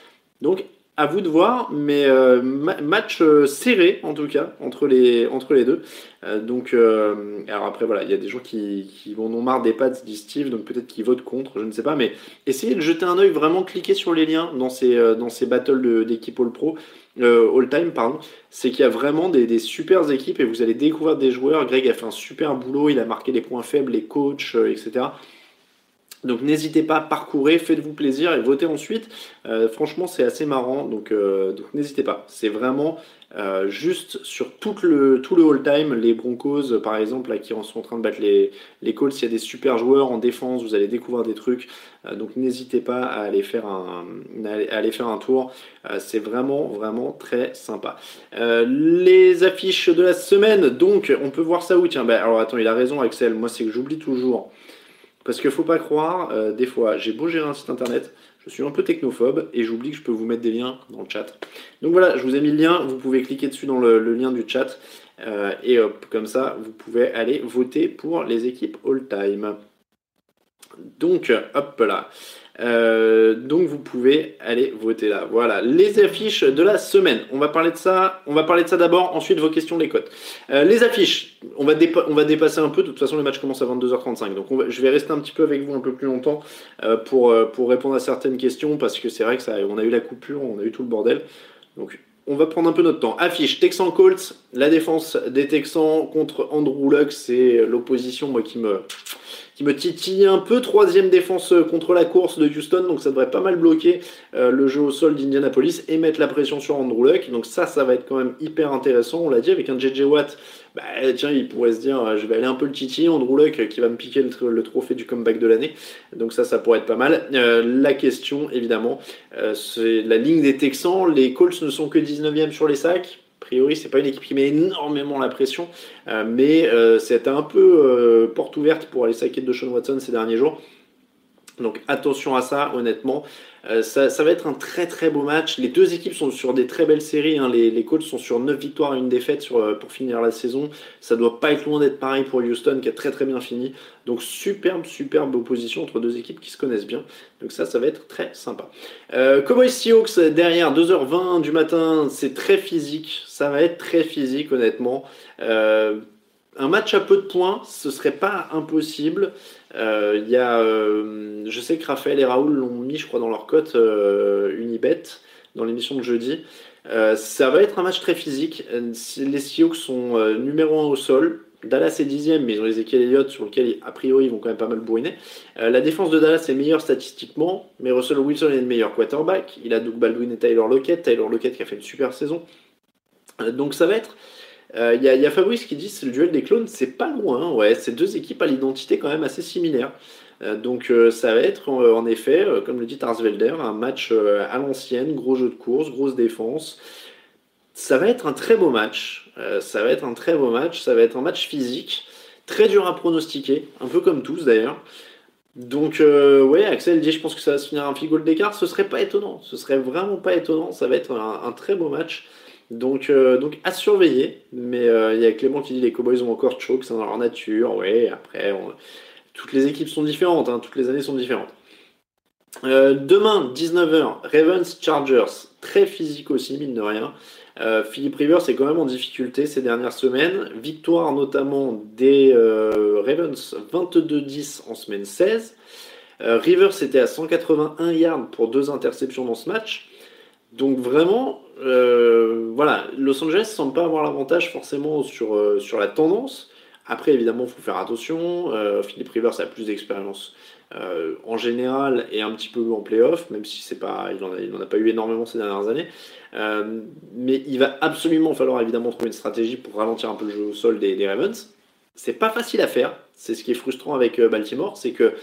Donc, à vous de voir, mais euh, match euh, serré en tout cas entre les, deux. donc, alors après, voilà, il y a des gens qui, qui en ont marre des pads, dit Steve, donc peut-être qu'ils votent contre, je ne sais pas, mais essayez de jeter un œil, vraiment cliquer sur les liens dans ces, battles d'équipe All-Pro. Euh, all time, pardon, c'est qu'il y a vraiment des, des super équipes et vous allez découvrir des joueurs. Greg a fait un super boulot, il a marqué les points faibles, les coachs, euh, etc. Donc n'hésitez pas, parcourez, faites-vous plaisir et votez ensuite. Euh, franchement, c'est assez marrant, donc, donc n'hésitez pas. C'est vraiment euh, juste sur tout le, tout le all-time, les Broncos par exemple, qui sont en train de battre les, les Colts, il y a des super joueurs en défense, vous allez découvrir des trucs, euh, donc n'hésitez pas à aller faire un, tour, euh, c'est vraiment vraiment très sympa. les affiches de la semaine, donc on peut voir ça où? Tiens, bah, alors attends, il a raison Axel, moi c'est que j'oublie toujours, parce qu'il faut pas croire, des fois j'ai beau gérer un site internet, je suis un peu technophobe et j'oublie que je peux vous mettre des liens dans le chat. Donc voilà, je vous ai mis le lien, vous pouvez cliquer dessus dans le, lien du chat euh, et hop, comme ça, vous pouvez aller voter pour les équipes all-time. Donc, hop là. Euh, donc vous pouvez aller voter là. Voilà, les affiches de la semaine. On va parler de ça. On va parler de ça d'abord. Ensuite vos questions, les cotes. Euh, les affiches. On va, on va dépasser un peu. De toute façon, les matchs commencent à 22h35. Donc je vais rester un petit peu avec vous un peu plus longtemps euh, pour, pour répondre à certaines questions parce que c'est vrai que ça, on a eu la coupure, on a eu tout le bordel. Donc on va prendre un peu notre temps. Affiche Texan Colts, la défense des Texans contre Andrew Luck, c'est l'opposition moi qui me qui me titille un peu. Troisième défense euh, contre la course de Houston, donc ça devrait pas mal bloquer euh, le jeu au sol d'Indianapolis et mettre la pression sur Andrew Luck. Donc ça, ça va être quand même hyper intéressant. On l'a dit avec un JJ Watt. Bah, tiens, il pourrait se dire, euh, je vais aller un peu le titiller, Andrew Luck qui va me piquer le, trophée du comeback de l'année. Donc ça, ça pourrait être pas mal. la question, évidemment, c'est la ligne des Texans. Les Colts ne sont que 19e sur les sacs priori, c'est pas une équipe qui met énormément la pression, euh, mais euh, c'était un peu euh, porte ouverte pour aller saquer de Sean Watson ces derniers jours. Donc attention à ça, honnêtement. Euh, ça, va être un très très beau match. Les deux équipes sont sur des très belles séries. Hein. Les, les, Colts sont sur 9 victoires et une défaite euh, pour finir la saison. Ça doit pas être loin d'être pareil pour Houston qui a très très bien fini. Donc superbe, superbe opposition entre deux équipes qui se connaissent bien. Donc ça, ça va être très sympa. Euh, Cowboys Seahawks derrière 2h20 du matin, c'est très physique. Ça va être très physique honnêtement. Euh, un match à peu de points, ce serait pas impossible. Euh, y euh, je sais que Raphaël et Raoul l'ont mis, je crois, dans leur cote euh, Unibet dans l'émission de jeudi. ça va être un match très physique. Les Seahawks sont numéro 1 au sol. Dallas est dixième, mais ils ont Ezekiel Elliott sur lequel, a priori, ils vont quand même pas mal bourriner. la défense de Dallas est meilleure statistiquement, mais Russell Wilson est le meilleur quarterback. Il a Doug Baldwin et Tyler Lockett. Tyler Lockett qui a fait une super saison. donc ça va être il euh, y, a Fabrice qui dit c'est le duel des clones, c'est pas loin, ouais, c'est deux équipes à l'identité quand même assez similaire. Euh, donc euh, ça va être en, effet, comme le dit Tarsvelder, un match à l'ancienne, gros jeu de course, grosse défense. Ça va être un très beau match, ça va être un très beau match, ça va être un match physique, très dur à pronostiquer, un peu comme tous d'ailleurs. Donc ouais, Axel dit je pense que ça va se finir un figot d'écart, ce serait pas étonnant, ce serait vraiment pas étonnant, ça va être un très beau match. Donc, euh, donc à surveiller. Mais euh, il y a Clément qui dit les Cowboys ont encore choke, c'est dans leur nature. Oui, après, toutes les équipes sont différentes, hein, toutes les années sont différentes. Euh, demain, 19h, Ravens Chargers. Très physique aussi, mine de rien. Philippe Rivers est quand même en difficulté ces dernières semaines. Victoire notamment des Ravens 22-10 en semaine 16. Rivers était à 181 yards pour deux interceptions dans ce match. Donc vraiment, euh, voilà, Los Angeles semble pas avoir l'avantage forcément sur, euh, sur la tendance. Après, évidemment, il faut faire attention. Euh, Philippe Rivers a plus d'expérience en général et un petit peu en playoff, même si c'est pas, il n'en a, a, pas eu énormément ces dernières années. mais il va absolument falloir évidemment trouver une stratégie pour ralentir un peu le jeu au sol des, des Ravens. C'est pas facile à faire. C'est ce qui est frustrant avec Baltimore, c'est que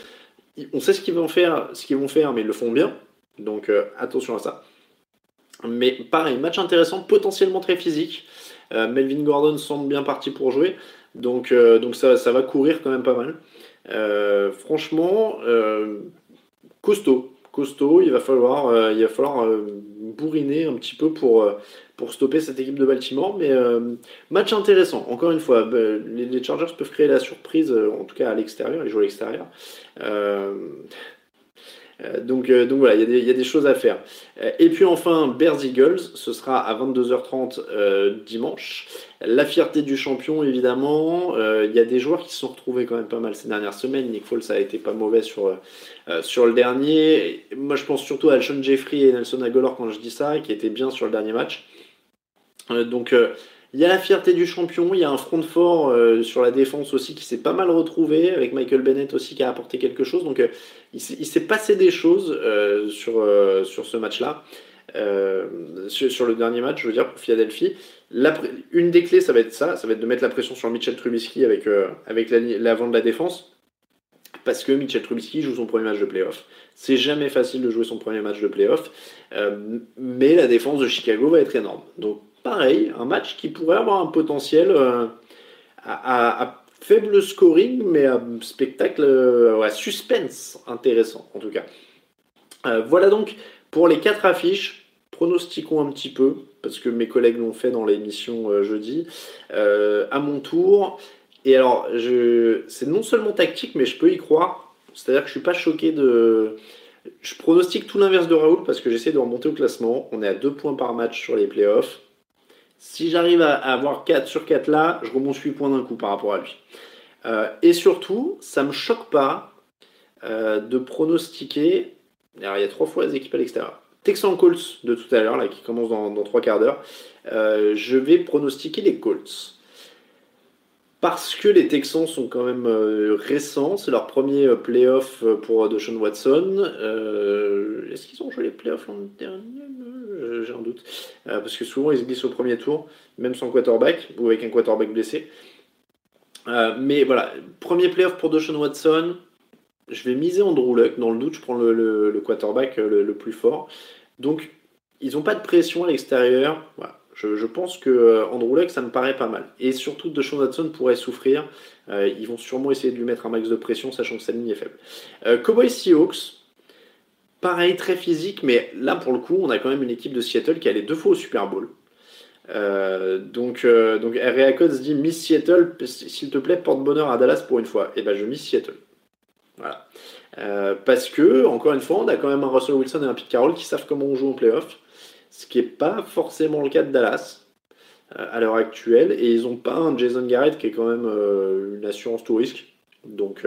on sait ce qu'ils vont faire, ce qu'ils vont faire, mais ils le font bien. Donc attention à ça. Mais pareil, match intéressant, potentiellement très physique. Euh, Melvin Gordon semble bien parti pour jouer. Donc, euh, donc ça, ça, va courir quand même pas mal. Euh, franchement, costaud. Costaud, il va falloir, il va falloir bourriner un petit peu pour, pour stopper cette équipe de Baltimore. Mais match intéressant. Encore une fois, les, les, Chargers peuvent créer la surprise, en tout cas à l'extérieur, ils jouent à l'extérieur. Euh, donc, euh, donc voilà, il y, a des choses à faire. Euh, et puis enfin, Bears Eagles, ce sera à 22h30 dimanche. La fierté du champion, évidemment. Il y a des joueurs qui se sont retrouvés quand même pas mal ces dernières semaines. Nick Foles a été pas mauvais sur, sur le dernier. Moi, je pense surtout à Alshon Jeffrey et Nelson Aguilar quand je dis ça, qui étaient bien sur le dernier match. donc il y a la fierté du champion, il y a un front fort euh, sur la défense aussi qui s'est pas mal retrouvé, avec Michael Bennett aussi qui a apporté quelque chose. Donc euh, il s'est passé des choses euh, sur, sur ce match-là, sur, le dernier match, je veux dire, pour Philadelphie. une des clés, ça va être ça, ça va être de mettre la pression sur Mitchell Trubisky avec, avec l'avant de la défense. Parce que Mitchell Trubisky joue son premier match de playoff. C'est jamais facile de jouer son premier match de playoff. mais la défense de Chicago va être énorme. Donc pareil, un match qui pourrait avoir un potentiel euh, à, faible scoring, mais à spectacle, euh, à suspense intéressant en tout cas. Euh, voilà donc pour les quatre affiches. Pronostiquons un petit peu, parce que mes collègues l'ont fait dans l'émission jeudi. à mon tour. Et alors, c'est non seulement tactique, mais je peux y croire. C'est-à-dire que je suis pas choqué de. Je pronostique tout l'inverse de Raoul parce que j'essaie de remonter au classement. On est à deux points par match sur les playoffs. Si j'arrive à, avoir 4 sur 4 là, je remonte 8 points d'un coup par rapport à lui. Euh, et surtout, ça ne me choque pas euh, de pronostiquer. Alors, il y a trois fois les équipes à l'extérieur. Texan Colts de tout à l'heure, là, qui commence dans, dans 3 quarts d'heure. Euh, je vais pronostiquer les Colts. Parce que les Texans sont quand même récents, c'est leur premier playoff pour Deshaun Watson. Est-ce qu'ils ont joué les playoffs l'an dernier? Euh, j'ai un doute. Euh, parce que souvent, ils se glissent au premier tour, même sans quarterback, ou avec un quarterback blessé. Euh, mais voilà, premier playoff pour Deshaun Watson. Je vais miser Andrew Luck. Dans le doute, je prends le, quarterback le, plus fort. Donc, ils n'ont pas de pression à l'extérieur. Voilà. Je, pense que Andrew Luck, ça me paraît pas mal. Et surtout, DeShaun Watson pourrait souffrir. ils vont sûrement essayer de lui mettre un max de pression, sachant que sa ligne est faible. Cowboys Seahawks, pareil, très physique, mais là, pour le coup, on a quand même une équipe de Seattle qui allait deux fois au Super Bowl. Euh, donc, euh, donc R.A. Codes dit Miss Seattle, s'il te plaît, porte bonheur à Dallas pour une fois. Et eh ben je Miss Seattle. Voilà. Euh, parce que, encore une fois, on a quand même un Russell Wilson et un Pete Carroll qui savent comment on joue en playoff. Ce qui n'est pas forcément le cas de Dallas à l'heure actuelle. Et ils n'ont pas un Jason Garrett qui est quand même une assurance tout risque. Donc,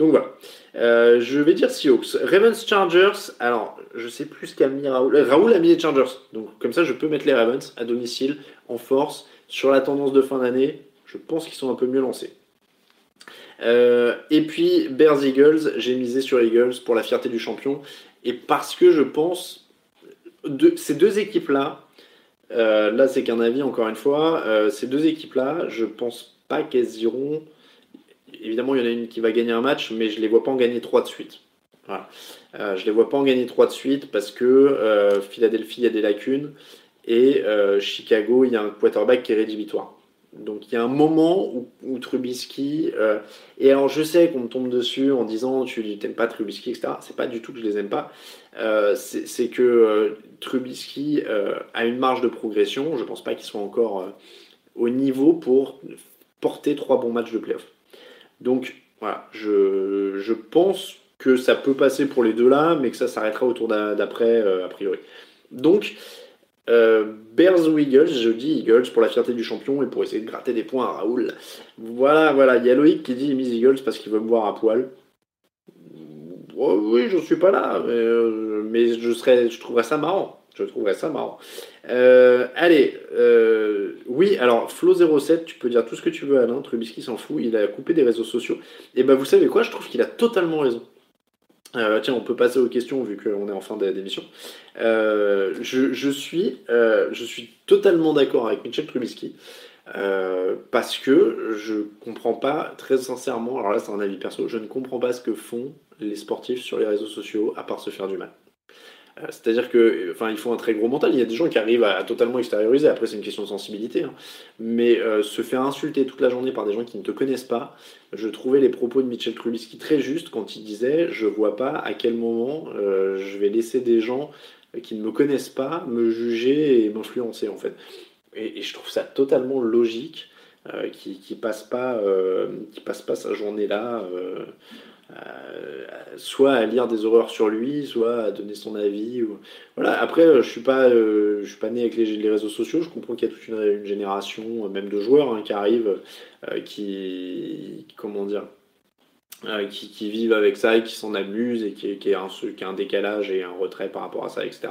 donc voilà. Euh, je vais dire Seahawks. Ravens Chargers. Alors, je sais plus ce qu'a mis Raoul. Euh, Raoul a mis les Chargers. Donc, comme ça, je peux mettre les Ravens à domicile, en force. Sur la tendance de fin d'année, je pense qu'ils sont un peu mieux lancés. Euh, et puis, Bears Eagles. J'ai misé sur Eagles pour la fierté du champion. Et parce que je pense. Ces deux équipes-là. là, c'est qu'un avis, encore une fois. ces deux équipes-là, je pense pas qu'elles iront évidemment, il y en a une qui va gagner un match, mais je ne les vois pas en gagner trois de suite. Voilà. Euh, je ne les vois pas en gagner trois de suite parce que euh, Philadelphie a des lacunes et euh, Chicago, il y a un quarterback qui est rédhibitoire. Donc il y a un moment où, Trubisky. et alors je sais qu'on me tombe dessus en disant tu n'aimes pas Trubisky, etc. C'est pas du tout que je les aime pas. c'est que Trubisky a une marge de progression. Je pense pas qu'il soit encore au niveau pour porter trois bons matchs de playoff. Donc voilà, je, pense que ça peut passer pour les deux là, mais que ça s'arrêtera autour d'après, euh, a priori. Donc, euh, Bears ou Eagles, je dis Eagles pour la fierté du champion et pour essayer de gratter des points à Raoul. Voilà, voilà, il y a Loïc qui dit mise Eagles parce qu'il veut me voir à poil. Oh, oui, je suis pas là, mais, euh, je, je trouverais ça marrant. Je trouverais ça marrant. Euh, allez, euh, oui, alors Flo07, tu peux dire tout ce que tu veux, Alain. Trubisky s'en fout, il a coupé des réseaux sociaux. Et ben vous savez quoi, je trouve qu'il a totalement raison. Euh, tiens, on peut passer aux questions vu qu'on est en fin d'émission. Je, suis, je suis totalement d'accord avec Michel Trubisky. parce que je comprends pas, très sincèrement, alors là c'est un avis perso, je ne comprends pas ce que font les sportifs sur les réseaux sociaux à part se faire du mal. Euh, c'est-à-dire que, enfin, il faut un très gros mental. Il y a des gens qui arrivent à, totalement extérioriser. Après, c'est une question de sensibilité. Hein. Mais euh, se faire insulter toute la journée par des gens qui ne te connaissent pas, je trouvais les propos de Michel Trubisky très justes quand il disait Je vois pas à quel moment euh, je vais laisser des gens qui ne me connaissent pas me juger et m'influencer, en fait. Et, je trouve ça totalement logique qui, qui passe pas, qui passe pas sa journée là euh, soit à lire des horreurs sur lui, soit à donner son avis. Ou... Voilà. Après, euh, je suis pas, euh, je suis pas né avec les, réseaux sociaux. Je comprends qu'il y a toute une, génération, même de joueurs, hein, qui arrivent, qui, comment dire, qui, vivent avec ça et qui s'en amusent et qui, qui, a un, qui a un décalage et un retrait par rapport à ça, etc.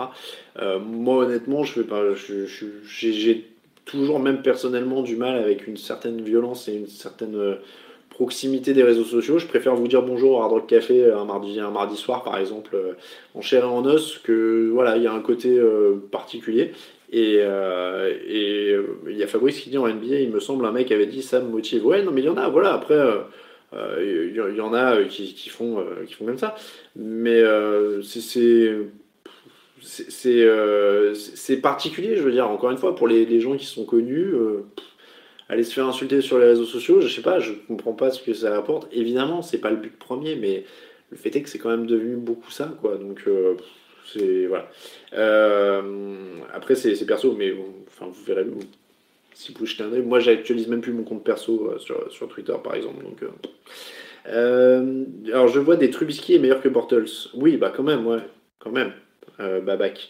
moi, honnêtement, je fais pas, j'ai toujours, même personnellement, du mal avec une certaine violence et une certaine proximité des réseaux sociaux. Je préfère vous dire bonjour au Hard Rock Café un mardi, un mardi soir, par exemple, euh, en chair et en os, que voilà, il y a un côté euh, particulier. Et euh, il y a Fabrice qui dit en NBA, il me semble, un mec avait dit ça me motive. Ouais, non, mais il y en a, voilà, après. Il y, en a qui, font, qui font comme ça. Mais c'est c'est particulier, je veux dire, encore une fois, pour les gens qui sont connus, aller se faire insulter sur les réseaux sociaux, je sais pas, je comprends pas ce que ça rapporte. Évidemment, c'est pas le but premier, mais le fait est que c'est quand même devenu beaucoup ça, quoi. Donc, euh, c'est. Voilà. Euh, après, c'est perso, mais enfin, vous verrez. Si vous jetez un œil, moi j'actualise même plus mon compte perso euh, sur, sur, Twitter par exemple. Donc, alors je vois des Trubisky est meilleur que Bortles. Oui, bah quand même, ouais, quand même. Babac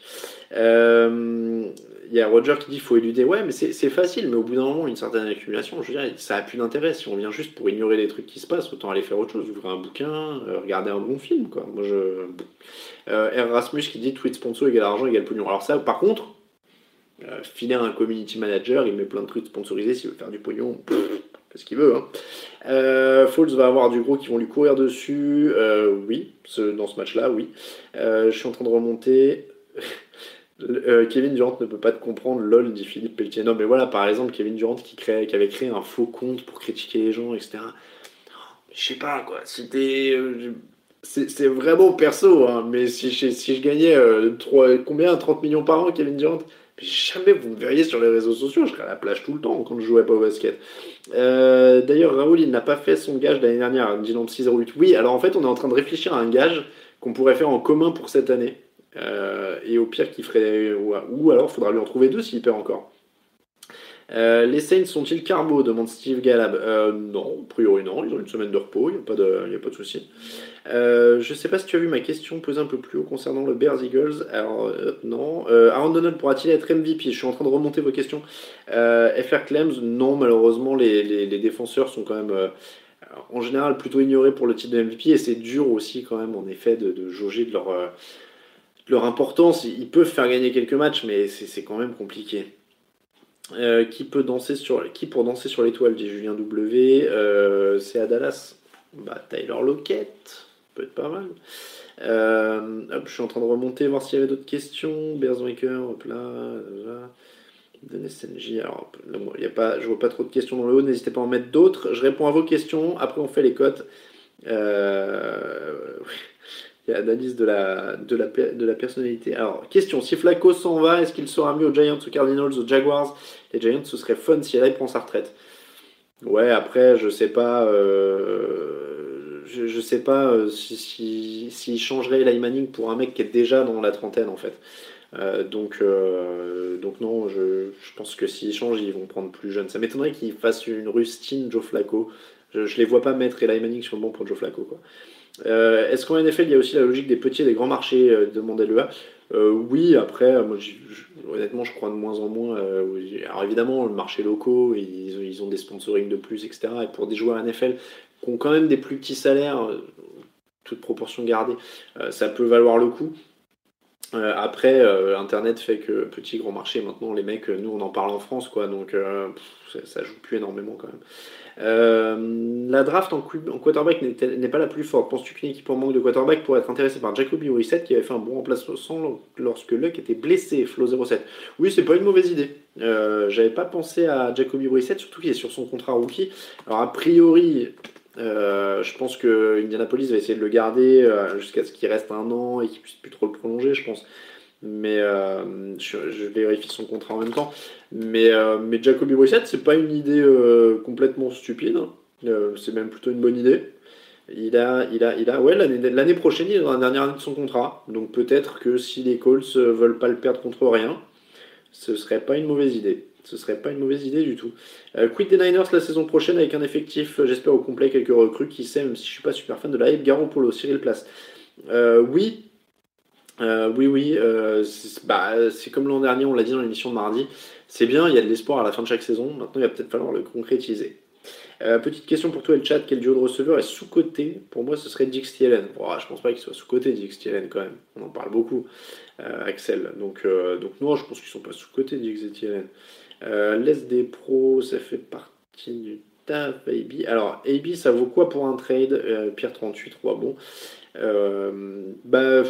il y a Roger qui dit qu'il faut éluder. Ouais, mais c'est facile, mais au bout d'un moment, une certaine accumulation, je veux dire, ça a plus d'intérêt. Si on vient juste pour ignorer les trucs qui se passent, autant aller faire autre chose, ouvrir un bouquin, euh, regarder un bon film, quoi. Moi, je. Euh, Erasmus qui dit tweet sponsor égale argent égale pognon. Alors, ça, par contre, euh, filer un community manager, il met plein de trucs sponsorisés, s'il veut faire du pognon, fait ce qu'il veut. Hein. Euh, va avoir du gros qui vont lui courir dessus. oui, dans ce match-là, oui. je suis en train de remonter. Euh, Kevin Durant ne peut pas te comprendre, lol, dit Philippe Pelletier. Non, mais voilà, par exemple, Kevin Durant qui, qui avait créé un faux compte pour critiquer les gens, etc. Je sais pas, quoi. C'était. Euh, c'est vraiment perso, hein, mais si je, si je gagnais euh, combien 30 millions par an, Kevin Durant? Jamais vous me verriez sur les réseaux sociaux, je serais à la plage tout le temps quand je jouais pas au basket. Euh, d'ailleurs, Raoul, il n'a pas fait son gage l'année dernière, Dylan 608. Oui, alors en fait, on est en train de réfléchir à un gage qu'on pourrait faire en commun pour cette année. Euh, et au pire, qu'il ferait. Ou alors, il faudra lui en trouver deux s'il perd encore. Euh, les Saints sont-ils carbo? demande Steve Galab. Euh, non, a priori non, ils ont une semaine de repos, il n'y a pas de, pas de souci. Je ne sais pas si tu as vu ma question posée un peu plus haut concernant le Bears Eagles. Alors, non. Aaron Donald pourra-t-il être MVP Je suis en train de remonter vos questions. FR Clems, non, malheureusement, les, défenseurs sont quand même en général plutôt ignorés pour le titre de MVP et c'est dur aussi quand même en effet de, jauger de leur, leur importance. Ils peuvent faire gagner quelques matchs, mais c'est quand même compliqué. Euh, qui peut danser sur qui pour danser sur l'étoile? Dit Julien W euh, c'est à Dallas bah Tyler Lockett peut être pas mal euh, hop, je suis en train de remonter voir s'il y avait d'autres questions Bearsmaker hop là, là. SNJ alors il y a pas je vois pas trop de questions dans le haut n'hésitez pas à en mettre d'autres je réponds à vos questions après on fait les cotes analyse de la, de, la, de la personnalité. Alors, question, si Flacco s'en va, est-ce qu'il sera mieux aux Giants, aux Cardinals, aux Jaguars? Les Giants, ce serait fun si elle prend sa retraite. Ouais, après, je sais pas... Euh, je, sais pas euh, s'il si, changerait Eli Manning pour un mec qui est déjà dans la trentaine, en fait. Euh, donc, donc non, je, je pense que s'ils changent, ils vont prendre plus jeune. Ça m'étonnerait qu'ils fassent une rustine Joe Flacco. Je, je les vois pas mettre Eli Manning sur le banc pour Joe Flacco, quoi. Euh, est-ce qu'en NFL, il y a aussi la logique des petits et des grands marchés euh, Demandait le euh, oui, après, honnêtement, je crois de moins en moins. alors évidemment, le marché locaux, ils, ils, ont des sponsorings de plus, etc. Et pour des joueurs NFL qui ont quand même des plus petits salaires, toute proportion gardée, ça peut valoir le coup. après, Internet fait que petit grand marché, maintenant, les mecs, nous, on en parle en France, quoi. Donc, ça, ça, joue plus énormément quand même. Euh, la draft en, quarterback n'est pas la plus forte. Penses-tu qu'une équipe en manque de quarterback pourrait être intéressée par Jacoby Brissett qui avait fait un bon remplacement lorsque Luck était blessé, Flo 07 Oui, c'est pas une mauvaise idée. Euh, J'avais pas pensé à Jacoby Brissett, surtout qu'il est sur son contrat rookie. Alors, a priori, euh, je pense que Indianapolis va essayer de le garder euh, jusqu'à ce qu'il reste un an et qu'il puisse plus trop le prolonger, je pense mais je, vérifie son contrat en même temps. Mais, euh, mais Jacoby Brissett, c'est pas une idée euh, complètement stupide. c'est même plutôt une bonne idée. Il a, il a, il a, ouais, l'année prochaine, il est dans la dernière année de son contrat. Donc peut-être que si les Colts veulent pas le perdre contre rien, ce serait pas une mauvaise idée. Ce serait pas une mauvaise idée du tout. quid des Niners la saison prochaine avec un effectif, j'espère au complet, quelques recrues qui sait, même si je suis pas super fan de la hype, Polo, Cyril Place. oui, euh, oui, oui, euh, bah, c'est comme l'an dernier, on l'a dit dans l'émission de mardi. C'est bien, il y a de l'espoir à la fin de chaque saison. Maintenant, il va peut-être falloir le concrétiser. Euh, petite question pour toi le chat quel duo de receveurs est sous-côté Pour moi, ce serait Dix Thielen. je pense pas qu'il soit sous-côté, Dix quand même. On en parle beaucoup, Axel. Donc, donc, non, je pense qu'ils sont pas sous-côté, Dix et Thielen. L'Est des pros, ça fait partie du taf, AB. Alors, AB, ça vaut quoi pour un trade? Pierre 38, 3, bon. bah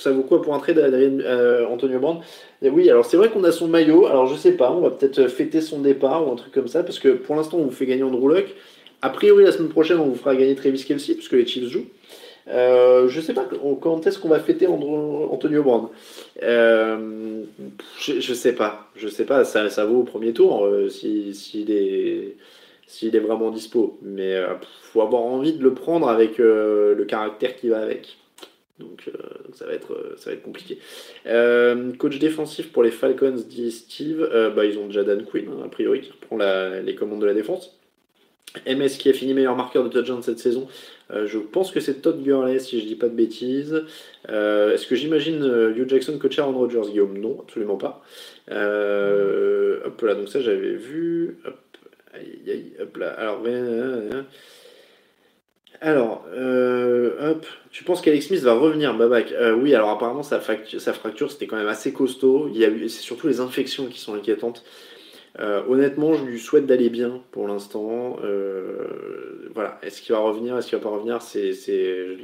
ça vaut quoi pour un trade euh, Antonio Brand? Oui, alors c'est vrai qu'on a son maillot, alors je sais pas, on va peut-être fêter son départ ou un truc comme ça, parce que pour l'instant on vous fait gagner Andrew Luck. A priori la semaine prochaine on vous fera gagner Travis Kelsey, puisque les Chiefs jouent. Euh, je sais pas quand est-ce qu'on va fêter Antonio Brand. Euh, je, sais pas, je sais pas, ça, vaut au premier tour euh, s'il si, s'il est vraiment dispo. Mais il faut avoir envie de le prendre avec le caractère qui va avec. Donc, euh, ça, va être, euh, ça va être compliqué. Euh, coach défensif pour les Falcons, dit Steve. bah, ils ont déjà Dan Quinn, hein, a priori, qui reprend les commandes de la défense. MS qui a fini meilleur marqueur de touchdown cette saison. je pense que c'est Todd Gurley, si je dis pas de bêtises. Est-ce que j'imagine Hugh Jackson coach Aaron Rodgers, Guillaume? Non, absolument pas. hop là, donc ça j'avais vu. Hop, hop là. Alors, alors, euh, hop, tu penses qu'Alex Smith va revenir, Babac euh, Oui, alors apparemment sa, fracture, c'était quand même assez costaud. C'est surtout les infections qui sont inquiétantes. Euh, honnêtement, je lui souhaite d'aller bien pour l'instant. voilà, est-ce qu'il va revenir, est-ce qu'il va pas revenir? Je,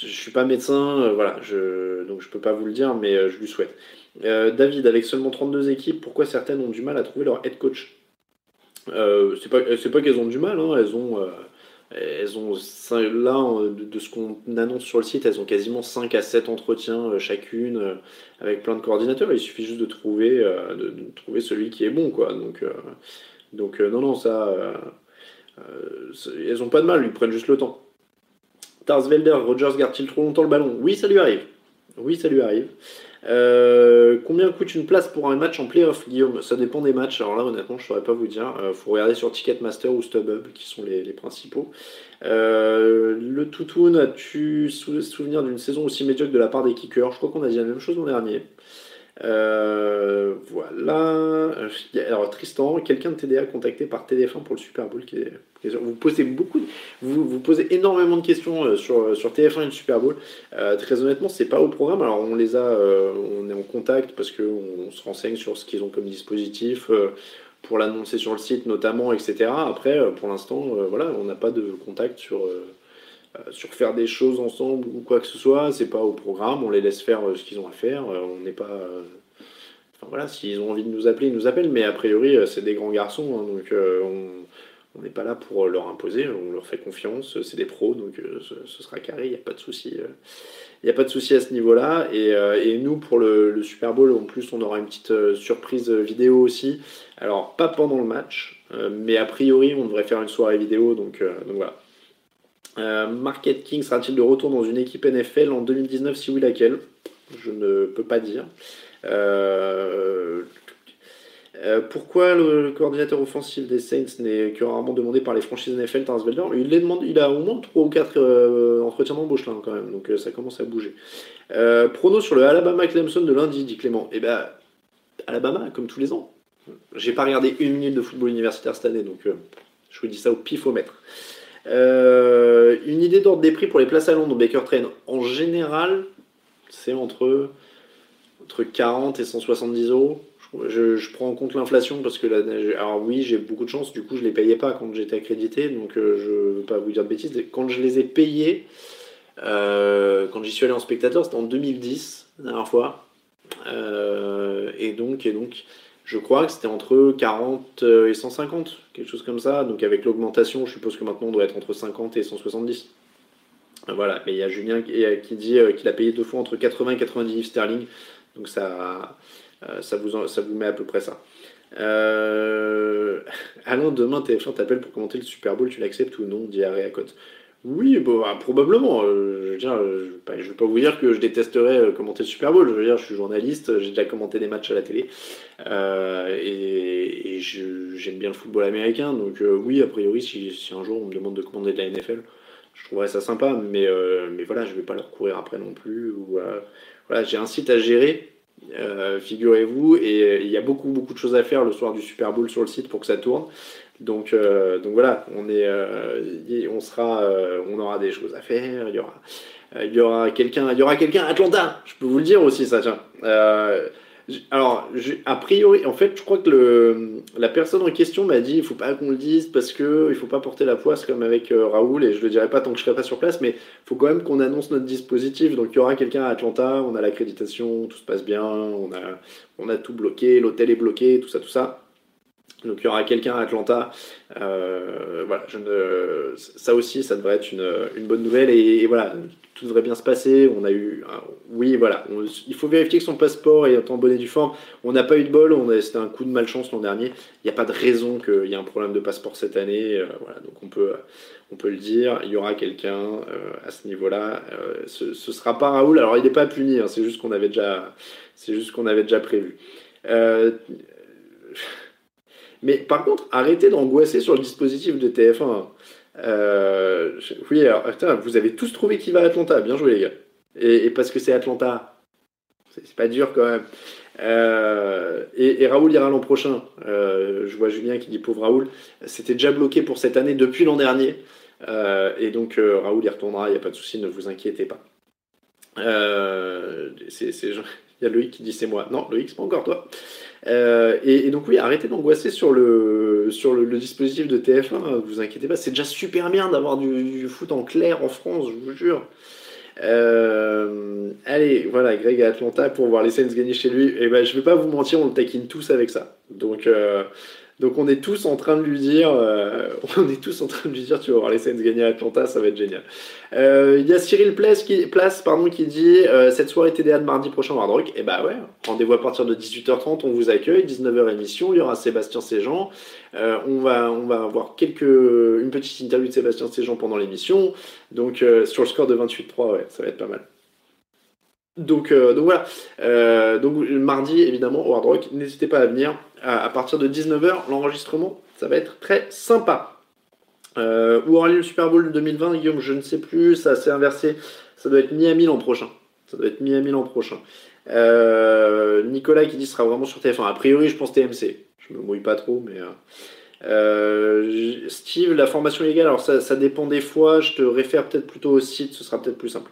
je suis pas médecin, voilà, je, donc je peux pas vous le dire, mais je lui souhaite. David, avec seulement 32 équipes, pourquoi certaines ont du mal à trouver leur head coach? C'est pas, c'est pas qu'elles ont du mal, hein, elles ont elles ont là de ce qu'on annonce sur le site, elles ont quasiment 5 à 7 entretiens chacune avec plein de coordinateurs. Il suffit juste de trouver, de, trouver celui qui est bon, quoi. Donc, donc non, non, ça, elles ont pas de mal, ils prennent juste le temps. Tarsvelder, Rogers garde-t-il trop longtemps le ballon? Oui, ça lui arrive. Oui, ça lui arrive. Euh, combien coûte une place pour un match en playoff, Guillaume? Ça dépend des matchs. Alors là, honnêtement, je ne saurais pas vous dire. Il euh, faut regarder sur Ticketmaster ou StubHub, qui sont les, principaux. Euh, le Toutoun, as-tu souvenir d'une saison aussi médiocre de la part des kickers? Je crois qu'on a dit la même chose l'an dernier. Euh, voilà. Alors Tristan, quelqu'un de TDA contacté par TDF1 pour le Super Bowl. Vous posez beaucoup, vous, posez énormément de questions euh, sur, sur TF1 et le Super Bowl. Euh, très honnêtement, c'est pas au programme. Alors on les a, on est en contact parce qu'on se renseigne sur ce qu'ils ont comme dispositif pour l'annoncer sur le site notamment, etc. Après, pour l'instant, voilà, on n'a pas de contact sur euh, sur faire des choses ensemble ou quoi que ce soit, c'est pas au programme, on les laisse faire euh, ce qu'ils ont à faire, euh, on n'est pas. Enfin voilà, s'ils ont envie de nous appeler, ils nous appellent, mais a priori, c'est des grands garçons, hein, donc on n'est pas là pour leur imposer, on leur fait confiance, c'est des pros, donc ce, sera carré, il n'y a pas de souci. Il a pas de souci à ce niveau-là. Et, nous, pour le, Super Bowl, en plus, on aura une petite surprise vidéo aussi. Alors, pas pendant le match, mais a priori, on devrait faire une soirée vidéo. Donc, donc voilà. Euh, Market King sera-t-il de retour dans une équipe NFL en 2019 Si oui, laquelle? Je ne peux pas dire. Euh, euh, pourquoi le, coordinateur offensif des Saints n'est que rarement demandé par les franchises NFL, Tarsvelder il, il a au moins 3 ou 4 entretiens d'embauche là quand même, donc ça commence à bouger. prono sur le Alabama Clemson de lundi, dit Clément. Eh ben, Alabama, comme tous les ans. J'ai pas regardé une minute de football universitaire cette année, donc je vous dis ça au pifomètre. Euh, une idée d'ordre des prix pour les places à Londres Baker Train. En général, c'est entre, entre 40 et 170 euros. Je, prends en compte l'inflation parce que, alors oui, j'ai beaucoup de chance, du coup, je les payais pas quand j'étais accrédité, donc euh, je ne veux pas vous dire de bêtises. Quand je les ai payés, euh, quand j'y suis allé en spectateur, c'était en 2010, la dernière fois. et donc, et donc je crois que c'était entre 40 euh, et 150, quelque chose comme ça. Donc avec l'augmentation, je suppose que maintenant on doit être entre 50 et 170. Voilà, mais il y a Julien qui dit euh, qu'il a payé deux fois entre 80 et 90 livres sterling. Donc ça, euh, ça, vous, ça vous met à peu près ça. Euh... Alain, demain TF1 t'appelle pour commenter le Super Bowl, tu l'acceptes ou non Diarrhée à côte. Oui, bah, probablement. Euh, je veux dire, je, ne vais pas vous dire que je détesterais euh, commenter le Super Bowl. Je veux dire, je suis journaliste, j'ai déjà commenté des matchs à la télé euh, et, j'aime bien le football américain. Donc oui, a priori, si, un jour on me demande de commander de la NFL, je trouverais ça sympa. Mais, voilà, je vais pas leur courir après non plus. J'ai un site à gérer. figurez-vous, et il y a beaucoup beaucoup de choses à faire le soir du Super Bowl sur le site pour que ça tourne. Donc, euh, donc voilà, on, est, euh, on, sera, euh, on aura des choses à faire. Il y aura, il y aura quelqu'un, il y aura quelqu'un à Atlanta. Je peux vous le dire aussi, ça. Tiens. alors, a priori, en fait, je crois que la personne en question m'a dit, il faut pas qu'on le dise parce que il faut pas porter la poisse comme avec Raoul. Et je le dirai pas tant que je serai pas sur place, mais il faut quand même qu'on annonce notre dispositif. Donc, il y aura quelqu'un à Atlanta. On a l'accréditation, tout se passe bien. On a, on a tout bloqué, l'hôtel est bloqué, tout ça, tout ça. Donc il y aura quelqu'un à Atlanta. Euh, voilà, je ne... ça aussi, ça devrait être une, bonne nouvelle. Et, voilà, tout devrait bien se passer. On a eu, oui, voilà, il faut vérifier que son passeport est en bonne et due forme. On n'a pas eu de bol. C'était un coup de malchance l'an dernier. Il n'y a pas de raison qu'il y ait un problème de passeport cette année. Euh, voilà, donc on peut, on peut le dire. Il y aura quelqu'un euh, à ce niveau-là. ce, ne sera pas Raoul. Alors il n'est pas puni. Hein, c'est juste qu'on avait déjà, c'est juste qu'on avait déjà prévu. Mais par contre, arrêtez d'angoisser sur le dispositif de TF1. Euh, oui, alors, vous avez tous trouvé qui va à Atlanta. Bien joué, les gars. Et, parce que c'est Atlanta. C'est pas dur quand même. Euh, et, Raoul ira l'an prochain. Euh, je vois Julien qui dit pauvre Raoul. C'était déjà bloqué pour cette année depuis l'an dernier. et donc Raoul y retournera, il n'y a pas de souci, ne vous inquiétez pas. c'est, y a Loïc qui dit c'est moi. Non, Loïc, c'est pas encore toi. Euh, et, donc oui, arrêtez d'angoisser sur le, sur le, dispositif de TF1, vous inquiétez pas, c'est déjà super bien d'avoir du, foot en clair en France, je vous jure. Euh, allez, voilà, Greg à Atlanta pour voir les Saints gagner chez lui. Et eh ben, je vais pas vous mentir, on le taquine tous avec ça. Donc, euh, Donc on est tous en train de lui dire, euh, on est tous en train de lui dire, tu vas voir les Saints gagner à Atlanta, ça va être génial. Euh, Il y a Cyril Place qui, pardon, qui dit euh, cette soirée TDA de mardi prochain Hard Rock. Et bah ouais, rendez-vous à partir de 18h30, on vous accueille, 19h émission, il y aura Sébastien Séjean. On va, on va avoir quelques, une petite interview de Sébastien Séjean pendant l'émission. Donc sur le score de 28-3, ouais, ça va être pas mal. Donc, euh, donc voilà. Euh, donc mardi, évidemment, au Hard Rock, n'hésitez pas à venir. À, partir de 19h, l'enregistrement, ça va être très sympa. Euh, où aura lieu le Super Bowl 2020, Guillaume Je ne sais plus, ça s'est inversé. Ça doit être Miami l'an prochain. Ça doit être Miami l'an prochain. Euh, Nicolas qui dit sera vraiment sur TF1. A priori, je pense TMC. Je me mouille pas trop, mais. euh, Steve, la formation légale, alors ça dépend des fois. Je te réfère peut-être plutôt au site, ce sera peut-être plus simple.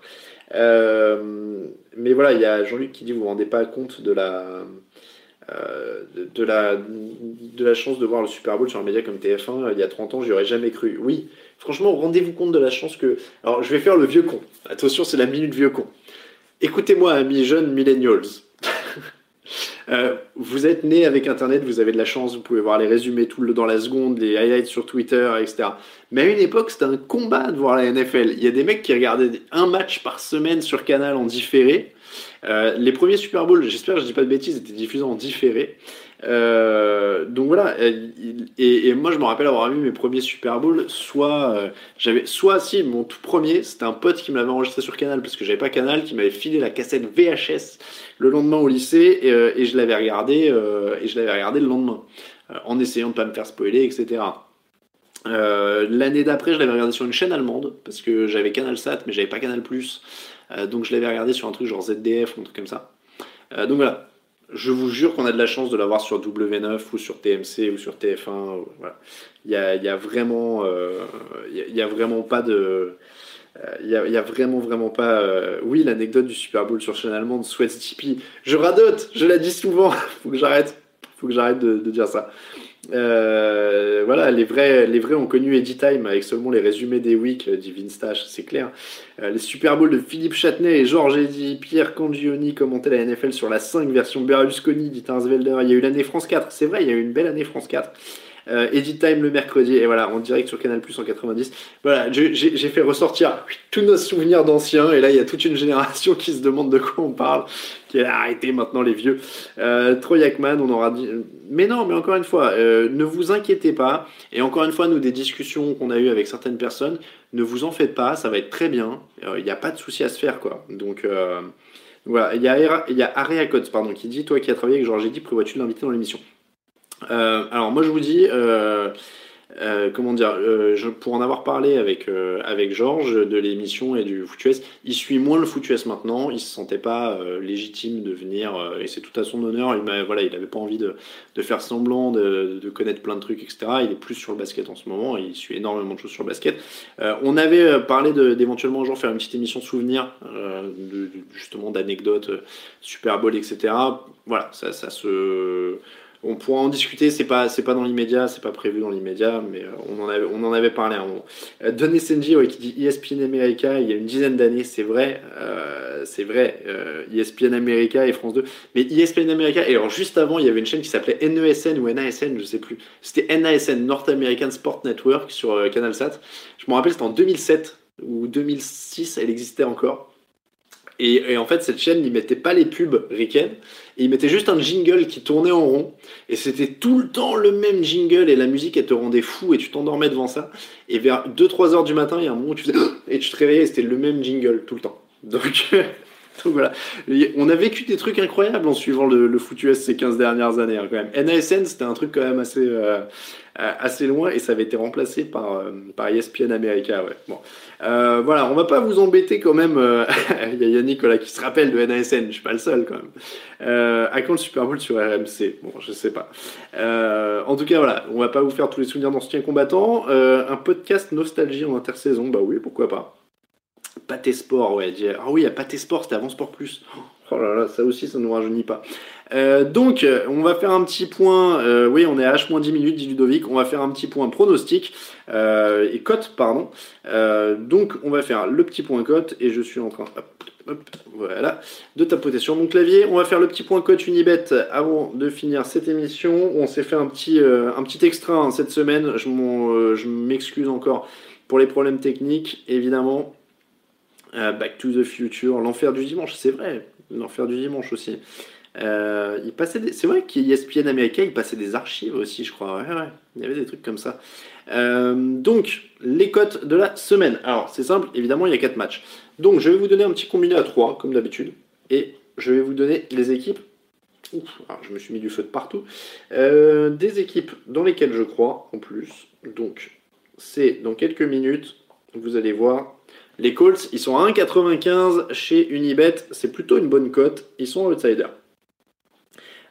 Euh, mais voilà, il y a Jean-Luc qui dit vous vous rendez pas compte de la, euh, de, la, de la chance de voir le Super Bowl sur un média comme TF1 il y a 30 ans, j'y aurais jamais cru. Oui, franchement, rendez-vous compte de la chance que. Alors, je vais faire le vieux con. Attention, c'est la minute vieux con. Écoutez-moi, amis jeunes millennials. Euh, vous êtes né avec Internet, vous avez de la chance, vous pouvez voir les résumés tout le dans la seconde, les highlights sur Twitter, etc. Mais à une époque, c'était un combat de voir la NFL. Il y a des mecs qui regardaient un match par semaine sur Canal en différé. Euh, les premiers Super Bowl, j'espère que je dis pas de bêtises, étaient diffusés en différé. Euh, donc voilà, et, et moi je me rappelle avoir vu mes premiers Super Bowl, soit euh, j'avais, soit si mon tout premier, c'était un pote qui me l'avait enregistré sur Canal parce que j'avais pas Canal, qui m'avait filé la cassette VHS le lendemain au lycée et, euh, et je l'avais regardé euh, et je l'avais regardé le lendemain euh, en essayant de pas me faire spoiler, etc. Euh, L'année d'après, je l'avais regardé sur une chaîne allemande parce que j'avais Canal Sat, mais j'avais pas Canal Plus, Euh, donc je l'avais regardé sur un truc genre ZDF ou un truc comme ça. Euh, donc voilà, je vous jure qu'on a de la chance de l'avoir sur W9 ou sur TMC ou sur TF1. ou- Voilà. Il a, y a vraiment, euh, y vraiment pas de, euh, il y a, vraiment vraiment pas. euh, Oui, l'anecdote du Super Bowl sur chaîne allemande, Sweat Tipeee. Je radote, je la dis souvent. Faut que j'arrête. Faut que j'arrête de dire ça. Euh, voilà, les vrais, les vrais ont connu Time avec seulement les résumés des weeks euh, d'Ivin Stash, c'est clair. Euh, les Super Bowls de Philippe Châtenay et Georges Eddy, Pierre Cangioni commentaient la NFL sur la 5 version Berlusconi, dit Tarsvelder. Il y a eu l'année France 4, c'est vrai, il y a eu une belle année France 4. Euh, Edit Time le mercredi, et voilà, en direct sur Canal Plus en 90. Voilà, j'ai fait ressortir tous nos souvenirs d'anciens, et là il y a toute une génération qui se demande de quoi on parle, qui a arrêté maintenant les vieux. Euh, Troy on aura dit. Mais non, mais encore une fois, euh, ne vous inquiétez pas, et encore une fois, nous, des discussions qu'on a eues avec certaines personnes, ne vous en faites pas, ça va être très bien, Euh, il n'y a pas de souci à se faire, quoi. Donc. euh, voilà, il y a, il y Coates, pardon, qui dit Toi qui as travaillé avec Georges Eddy, prévois-tu de l'inviter dans l'émission? euh, alors moi je vous dis, euh, euh, comment dire, euh, pour en avoir parlé avec, euh, avec Georges de l'émission et du FootUS, il suit moins le FootUS maintenant, il se sentait pas euh, légitime de venir, euh, et c'est tout à son honneur, il m'a- voilà, pas envie de, de faire semblant, de, de connaître plein de trucs, etc. Il est plus sur le basket en ce moment, il suit énormément de choses sur le basket. Euh, on avait euh, parlé d'éventuellement un jour faire une petite émission euh, de- justement d'anecdotes, euh, Super Bowl, etc. Voilà, ça se on pourra en discuter, c'est pas, c'est pas dans l'immédiat, c'est pas prévu dans l'immédiat, mais euh, on en avait, on en avait parlé un moment. Euh, Don ouais, qui dit E ESPN America, il y a une dizaine d'années, c'est vrai, euh, c'est vrai, ESPN America et France 2, mais E ESPN America, et alors juste avant, il y avait une chaîne qui s'appelait NESN ou NASN, je sais plus, c'était NASN, North American Sport Network, sur CanalSat, je me rappelle, c'était en 2007 ou 2006, elle existait encore. Et, en fait, cette chaîne, ils mettaient pas les pubs et ils mettaient juste un jingle qui tournait en rond, et c'était tout le temps le même jingle, et la musique, elle te rendait fou, et tu t'endormais devant ça. Et vers 2-3 heures du matin, il y a un moment où tu faisais et tu te réveillais, et c'était le même jingle tout le temps. Donc, donc voilà. On a vécu des trucs incroyables en suivant le, le foot ces 15 dernières années, hein, quand même. NASN, c'était un truc quand même assez, euh, assez loin, et ça avait été remplacé par, euh, par ESPN America, ouais. Bon. Euh, voilà, on va pas vous embêter quand même. euh, Il y a Yannick là, qui se rappelle de NASN, je suis pas le seul quand même. À quand le Super Bowl sur RMC Bon, je sais pas. En tout cas, voilà, on va pas vous faire tous les souvenirs d'anciens combattants. Un podcast nostalgie en intersaison, bah oui, pourquoi pas. Pâté Sport, ouais. Ah oui, il y a Pâté Sport, c'était avant Sport Plus. Oh là là, ça aussi, ça ne nous rajeunit pas. Euh, donc, on va faire un petit point. euh, oui, on est à H-10 minutes, dit Ludovic. On va faire un petit point pronostic euh, et cote, pardon. Donc, on va faire le petit point cote et je suis en train. hop, hop, voilà, de tapoter sur mon clavier. On va faire le petit point coach Unibet avant de finir cette émission. On s'est fait un petit, un petit extra hein, cette semaine. Je m'excuse encore pour les problèmes techniques, évidemment. Euh, Back to the Future, l'enfer du dimanche, c'est vrai, l'enfer du dimanche aussi. Euh, il passait C'est vrai qu'ESPN américain, il passait des archives aussi, je crois. Il y avait des trucs comme ça. Euh, donc, les cotes de la semaine. Alors, c'est simple, évidemment, il y a 4 matchs. Donc, je vais vous donner un petit combiné à 3, comme d'habitude. Et je vais vous donner les équipes. Ouf, alors, je me suis mis du feu de partout. Des équipes dans lesquelles je crois, en plus. Donc, c'est dans quelques minutes, vous allez voir. Les Colts, ils sont à 1,95 chez Unibet. C'est plutôt une bonne cote. Ils sont outsiders.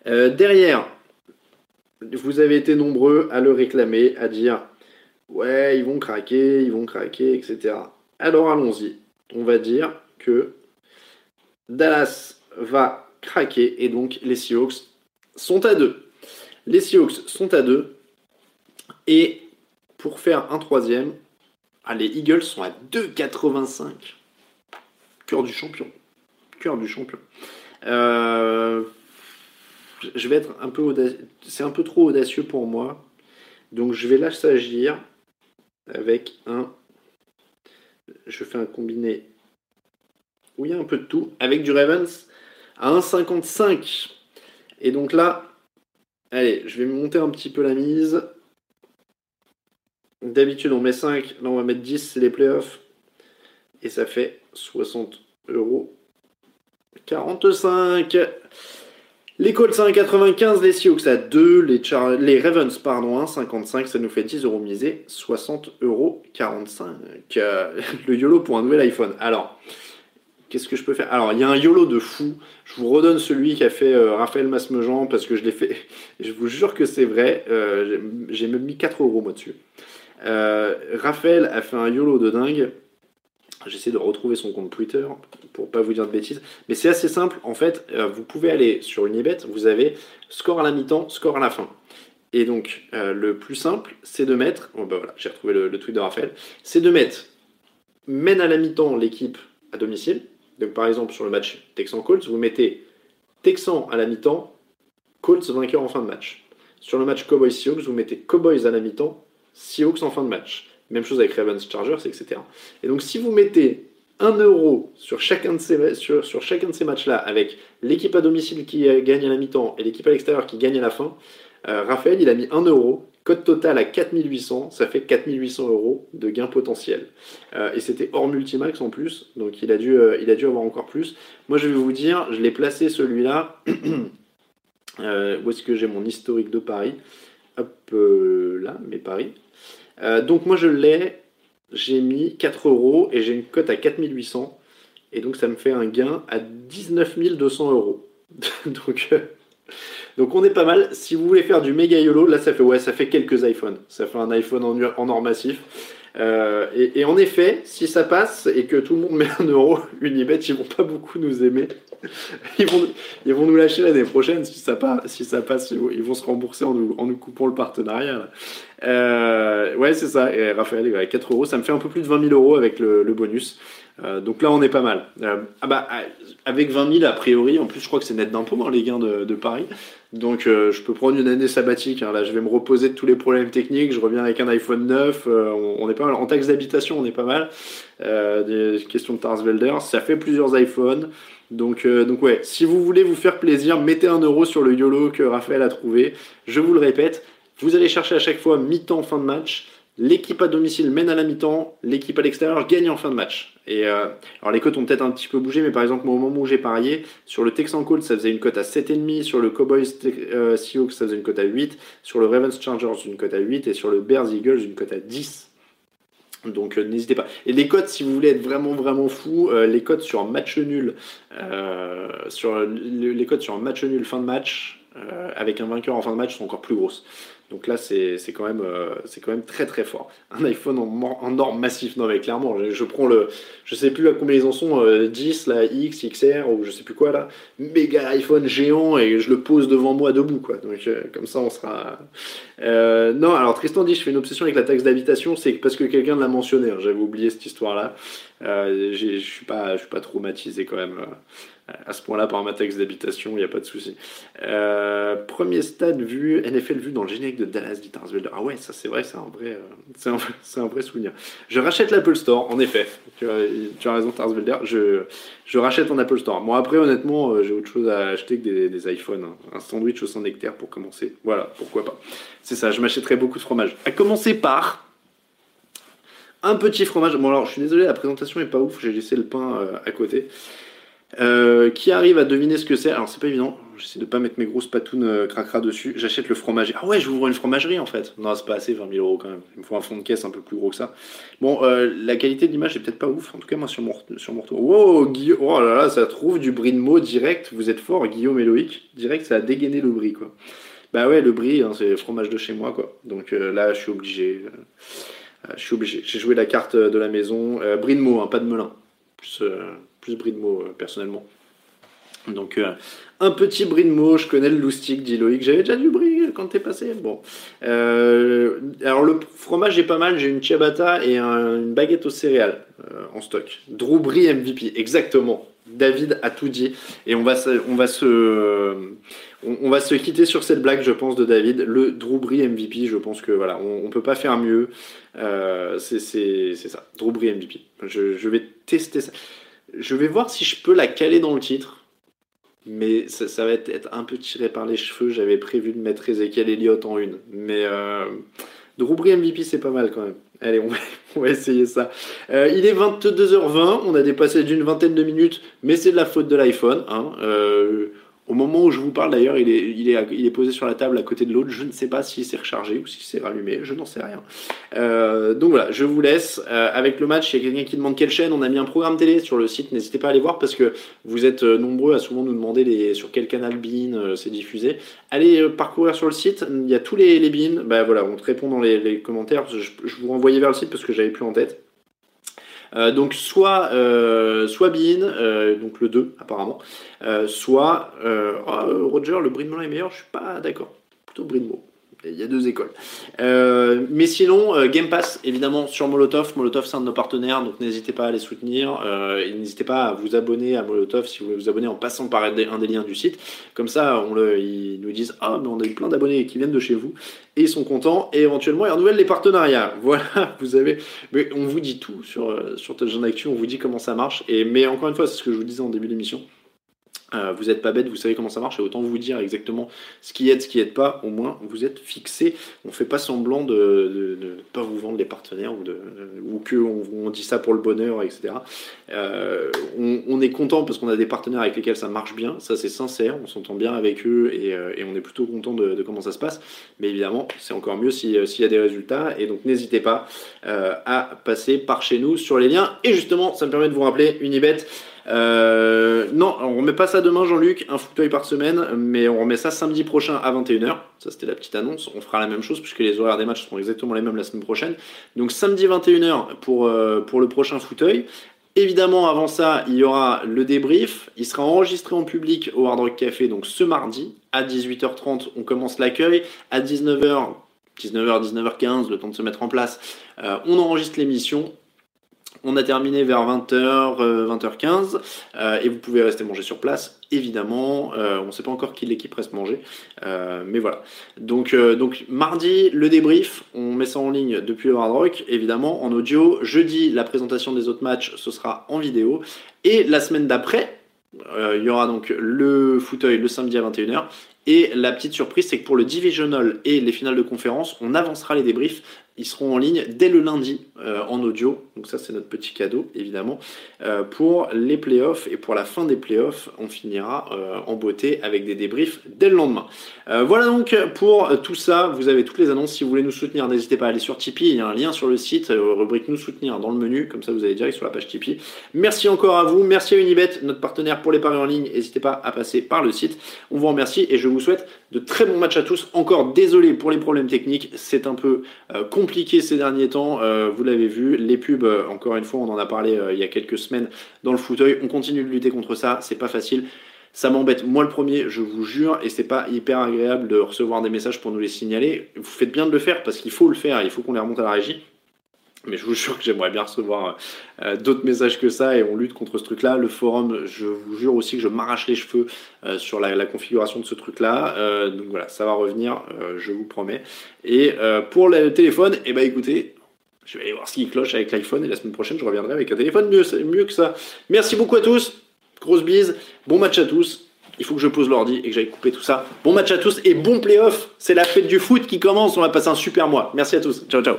Euh, derrière, vous avez été nombreux à le réclamer, à dire ouais, ils vont craquer, ils vont craquer, etc. Alors allons-y. On va dire que Dallas va craquer et donc les Seahawks sont à 2. Les Seahawks sont à 2. Et pour faire un troisième, ah, les Eagles sont à 2,85. Cœur du champion. Cœur du champion. Euh, je vais être un peu audacieux. C'est un peu trop audacieux pour moi. Donc je vais là s'agir avec un. Je fais un combiné où il y a un peu de tout. Avec du Ravens à 1,55. Et donc là, allez, je vais monter un petit peu la mise. D'habitude, on met 5. Là, on va mettre 10, c'est les playoffs. Et ça fait 60 euros. 45. Les Colts à 1,95, les Seahawks à 2, les, Char- Ravens pardon, à 1,55, ça nous fait 10 euros misés, 60 euros 45. Euh, le YOLO pour un nouvel iPhone. Alors, qu'est-ce que je peux faire? Alors, il y a un YOLO de fou. Je vous redonne celui qu'a fait euh, Raphaël Masmejean parce que je l'ai fait. Je vous jure que c'est vrai. Euh, j'ai j'ai même mis 4 euros moi dessus. Euh, Raphaël a fait un YOLO de dingue. J'essaie de retrouver son compte Twitter pour pas vous dire de bêtises. Mais c'est assez simple. En fait, euh, vous pouvez aller sur Unibet, vous avez score à la mi-temps, score à la fin. Et donc, euh, le plus simple, c'est de mettre. Oh, bah voilà, j'ai retrouvé le, tweet de Raphaël. C'est de mettre mène à la mi-temps l'équipe à domicile. Donc, par exemple, sur le match Texan-Colts, vous mettez Texan à la mi-temps, Colts vainqueur en fin de match. Sur le match Cowboys-Seahawks, vous mettez Cowboys à la mi-temps, Seahawks en fin de match. Même chose avec Ravens Chargers, etc. Et donc, si vous mettez 1 euro sur chacun de ces, sur, ces matchs-là, avec l'équipe à domicile qui euh, gagne à la mi-temps et l'équipe à l'extérieur qui gagne à la fin, euh, Raphaël, il a mis 1 euro. Code total à 4800, ça fait 4800 euros de gain potentiel. Euh, et c'était hors multimax en plus, donc il a, dû, il a dû avoir encore plus. Moi, je vais vous dire, je l'ai placé celui-là. Où est-ce que j'ai mon historique de Paris? Hop euh, là, mes paris. Euh, donc moi je l'ai, j'ai mis 4 euros et j'ai une cote à 4800. Et donc ça me fait un gain à 19 200 euros. donc, euh, donc on est pas mal. Si vous voulez faire du méga YOLO, là ça fait, ouais, ça fait quelques iPhones. Ça fait un iPhone en, en or massif. Euh, et, et en effet, si ça passe et que tout le monde met un euro, Unibet, ils vont pas beaucoup nous aimer. Ils vont, ils vont nous lâcher l'année prochaine si ça, passe, si ça passe. Ils vont, se rembourser en nous, en nous coupant le partenariat. Euh, ouais, c'est ça. Et Raphaël, il a 4 euros. Ça me fait un peu plus de 20 000 euros avec le, le bonus. Euh, donc là, on est pas mal. Euh, ah bah, avec 20 000, a priori, en plus, je crois que c'est net d'impôt, hein, les gains de, Paris. Donc euh, je peux prendre une année sabbatique. hein. Là, je vais me reposer de tous les problèmes techniques. Je reviens avec un iPhone 9. euh, on, est pas mal. En taxe d'habitation, on est pas mal. Euh, des questions de Tarsvelder. Ça fait plusieurs iPhones. Donc, euh, donc ouais, si vous voulez vous faire plaisir, mettez un euro sur le YOLO que Raphaël a trouvé. Je vous le répète, vous allez chercher à chaque fois mi-temps, fin de match. L'équipe à domicile mène à la mi-temps, l'équipe à l'extérieur gagne en fin de match. Et euh, alors les cotes ont peut-être un petit peu bougé, mais par exemple au moment où j'ai parié, sur le Texan Colts ça faisait une cote à 7,5, sur le Cowboys euh, Seahawks ça faisait une cote à 8, sur le Ravens Chargers une cote à 8 et sur le Bears Eagles une cote à 10. Donc euh, n'hésitez pas. Et les cotes, si vous voulez être vraiment vraiment fou, les cotes sur un match nul, sur le- les cotes sur match nul fin de match, avec un vainqueur en fin de match sont encore plus grosses. Donc là, c'est quand, même, c'est quand même très très fort. Un iPhone en, or massif, non mais clairement, je, prends le, je sais plus à combien ils en sont, 10, la X, XR ou je sais plus quoi là, méga iPhone géant et je le pose devant moi debout quoi. Donc comme ça, on sera. non, alors Tristan dit, je fais une obsession avec la taxe d'habitation, c'est parce que quelqu'un l'a mentionné. Hein, j'avais oublié cette histoire là. je suis pas, pas traumatisé quand même à ce point-là par ma taxe d'habitation, il n'y a pas de souci. Euh, premier stade vu, NFL vu dans le générique de Dallas dit Ah ouais, ça c'est vrai, c'est un vrai, euh, un, vrai souvenir. Je rachète l'Apple Store, en effet. Tu as, raison, Tarsvelder. Je, je rachète en Apple Store. Moi après, honnêtement, euh, j'ai autre chose à acheter que des, iPhones. Hein. Un sandwich au sein nectar pour commencer. Voilà, pourquoi pas. C'est ça, je m'achèterai beaucoup de fromage. À commencer par un petit fromage. Bon alors, je suis désolé, la présentation est pas ouf. J'ai laissé le pain à côté. Euh, qui arrive à deviner ce que c'est? Alors c'est pas évident, j'essaie de pas mettre mes grosses patounes euh, cracra dessus. J'achète le fromager. Ah ouais, j'ouvre une fromagerie en fait. Non, c'est pas assez, 20 000 euros quand même. Il me faut un fond de caisse un peu plus gros que ça. Bon, euh, la qualité de l'image est peut-être pas ouf. En tout cas, moi sur mon, sur mon retour. Wow, Guillaume, oh là là, ça trouve du bris de mots direct. Vous êtes fort, Guillaume et Loïc. Direct, ça a dégainé le bris quoi. Bah ouais, le brie, hein, c'est fromage de chez moi quoi. Donc là, je suis obligé. je suis obligé. J'ai joué la carte de la maison. brie de mots, hein, pas de melun. Plus plus bris de mots euh, personnellement. Donc euh, un petit bris de mots, je connais le loustic, dit Loïc. J'avais déjà du brie quand t'es passé. Bon. Euh, alors le fromage est pas mal, j'ai une ciabatta et une baguette aux céréales en stock. Drew MVP, exactement. David a tout dit et on va se, on va se, on, va se quitter sur cette blague, je pense, de David. Le Drew MVP, je pense que voilà, on, peut pas faire mieux. c'est ça, Drew MVP. Je vais tester ça. Je vais voir si je peux la caler dans le titre. Mais ça, va être, un peu tiré par les cheveux. J'avais prévu de mettre Ezekiel Elliott en une. Mais euh, Drew MVP, c'est pas mal quand même. Allez, on va, essayer ça. Euh, il est 22h20. On a dépassé d'une vingtaine de minutes. Mais c'est de la faute de l'iPhone. Hein. Euh, au moment où je vous parle d'ailleurs, il est, posé sur la table à côté de l'autre. Je ne sais pas s'il s'est rechargé ou s'il s'est rallumé. Je n'en sais rien. Euh, donc voilà, je vous laisse. Euh, avec le match, il y a quelqu'un qui demande quelle chaîne. On a mis un programme télé sur le site. N'hésitez pas à aller voir parce que vous êtes euh, nombreux à souvent nous demander sur quel canal Bean c'est diffusé. Allez parcourir sur le site. Il y a tous les, les Bean. Bah voilà, on te répond dans les, commentaires. Je, je vous renvoyais vers le site parce que j'avais plus en tête. Euh, donc soit euh, soit Bean, euh, donc le 2 apparemment, soit oh, Roger, le Brinmo est meilleur, je suis pas d'accord. Plutôt Brinmo. Il y a deux écoles. Euh, mais sinon, euh, Game Pass, évidemment, sur Molotov. Molotov, c'est un de nos partenaires, donc n'hésitez pas à les soutenir. Euh, n'hésitez pas à vous abonner à Molotov si vous voulez vous abonner en passant par un des, liens du site. Comme ça, ils nous disent Ah, mais on a eu plein d'abonnés qui viennent de chez vous. Et ils sont contents. Et éventuellement, ils renouvellent les partenariats. Voilà, vous avez. Mais on vous dit tout sur, sur Touchdown Actu, on vous dit comment ça marche. Et, mais encore une fois, c'est ce que je vous disais en début d'émission. Euh, vous n'êtes pas bête, vous savez comment ça marche, et autant vous dire exactement ce qui aide, ce qui aide pas, au moins vous êtes fixé. On ne fait pas semblant de ne pas vous vendre les partenaires ou, de, ou que on, dit ça pour le bonheur, etc. Euh, on, est content parce qu'on a des partenaires avec lesquels ça marche bien, ça c'est sincère, on s'entend bien avec eux et, euh, on est plutôt content de, comment ça se passe. Mais évidemment, c'est encore mieux s'il y a des résultats, et donc n'hésitez pas à passer par chez nous sur les liens. Et justement, ça me permet de vous rappeler Unibet. Euh, non, on remet pas ça demain, Jean-Luc, un fauteuil par semaine, mais on remet ça samedi prochain à 21h. Ça, c'était la petite annonce. On fera la même chose puisque les horaires des matchs seront exactement les mêmes la semaine prochaine. Donc, samedi 21h pour, euh, pour le prochain fauteuil. Évidemment, avant ça, il y aura le débrief. Il sera enregistré en public au Hard Rock Café, donc ce mardi à 18h30. On commence l'accueil. À 19h, 19h, 19h15, le temps de se mettre en place, euh, on enregistre l'émission on a terminé vers 20h, 20h15, et vous pouvez rester manger sur place, évidemment. Euh, on ne sait pas encore qui l'équipe reste manger, euh, mais voilà. Donc, euh, donc mardi, le débrief, on met ça en ligne depuis le Hard Rock, évidemment, en audio. Jeudi, la présentation des autres matchs, ce sera en vidéo. Et la semaine d'après, il y aura donc le fauteuil le samedi à 21h et la petite surprise, c'est que pour le divisional et les finales de conférence, on avancera les débriefs ils seront en ligne dès le lundi euh, en audio. Donc ça c'est notre petit cadeau évidemment. Euh, pour les playoffs et pour la fin des playoffs, on finira euh, en beauté avec des débriefs dès le lendemain. voilà donc pour tout ça. Vous avez toutes les annonces. Si vous voulez nous soutenir, n'hésitez pas à aller sur Tipeee. Il y a un lien sur le site, rubrique nous soutenir dans le menu. Comme ça vous allez direct sur la page Tipeee. Merci encore à vous. Merci à Unibet, notre partenaire pour les paris en ligne. N'hésitez pas à passer par le site. On vous remercie et je vous souhaite de très bons matchs à tous. Encore désolé pour les problèmes techniques, c'est un peu euh, compliqué ces derniers temps. Euh, vous l'avez vu, les pubs, euh, encore une fois, on en a parlé il y a quelques semaines dans le fauteuil. On continue de lutter contre ça, c'est pas facile. Ça m'embête, moi le premier, je vous jure, et c'est pas hyper agréable de recevoir des messages pour nous les signaler. Vous faites bien de le faire parce qu'il faut le faire, il faut qu'on les remonte à la régie. Mais je vous jure que j'aimerais bien recevoir euh, d'autres messages que ça et on lutte contre ce truc-là. Le forum, je vous jure aussi que je m'arrache les cheveux euh, sur la, configuration de ce truc-là. Euh, donc voilà, ça va revenir, je vous promets. Et pour le téléphone, eh ben écoutez, je vais aller voir ce qui cloche avec l'iPhone et la semaine prochaine, je reviendrai avec un téléphone mieux, mieux que ça. Merci beaucoup à tous. Grosse bise. Bon match à tous. Il faut que je pose l'ordi et que j'aille couper tout ça. Bon match à tous et bon playoff. C'est la fête du foot qui commence. On va passer un super mois. Merci à tous. Ciao, ciao.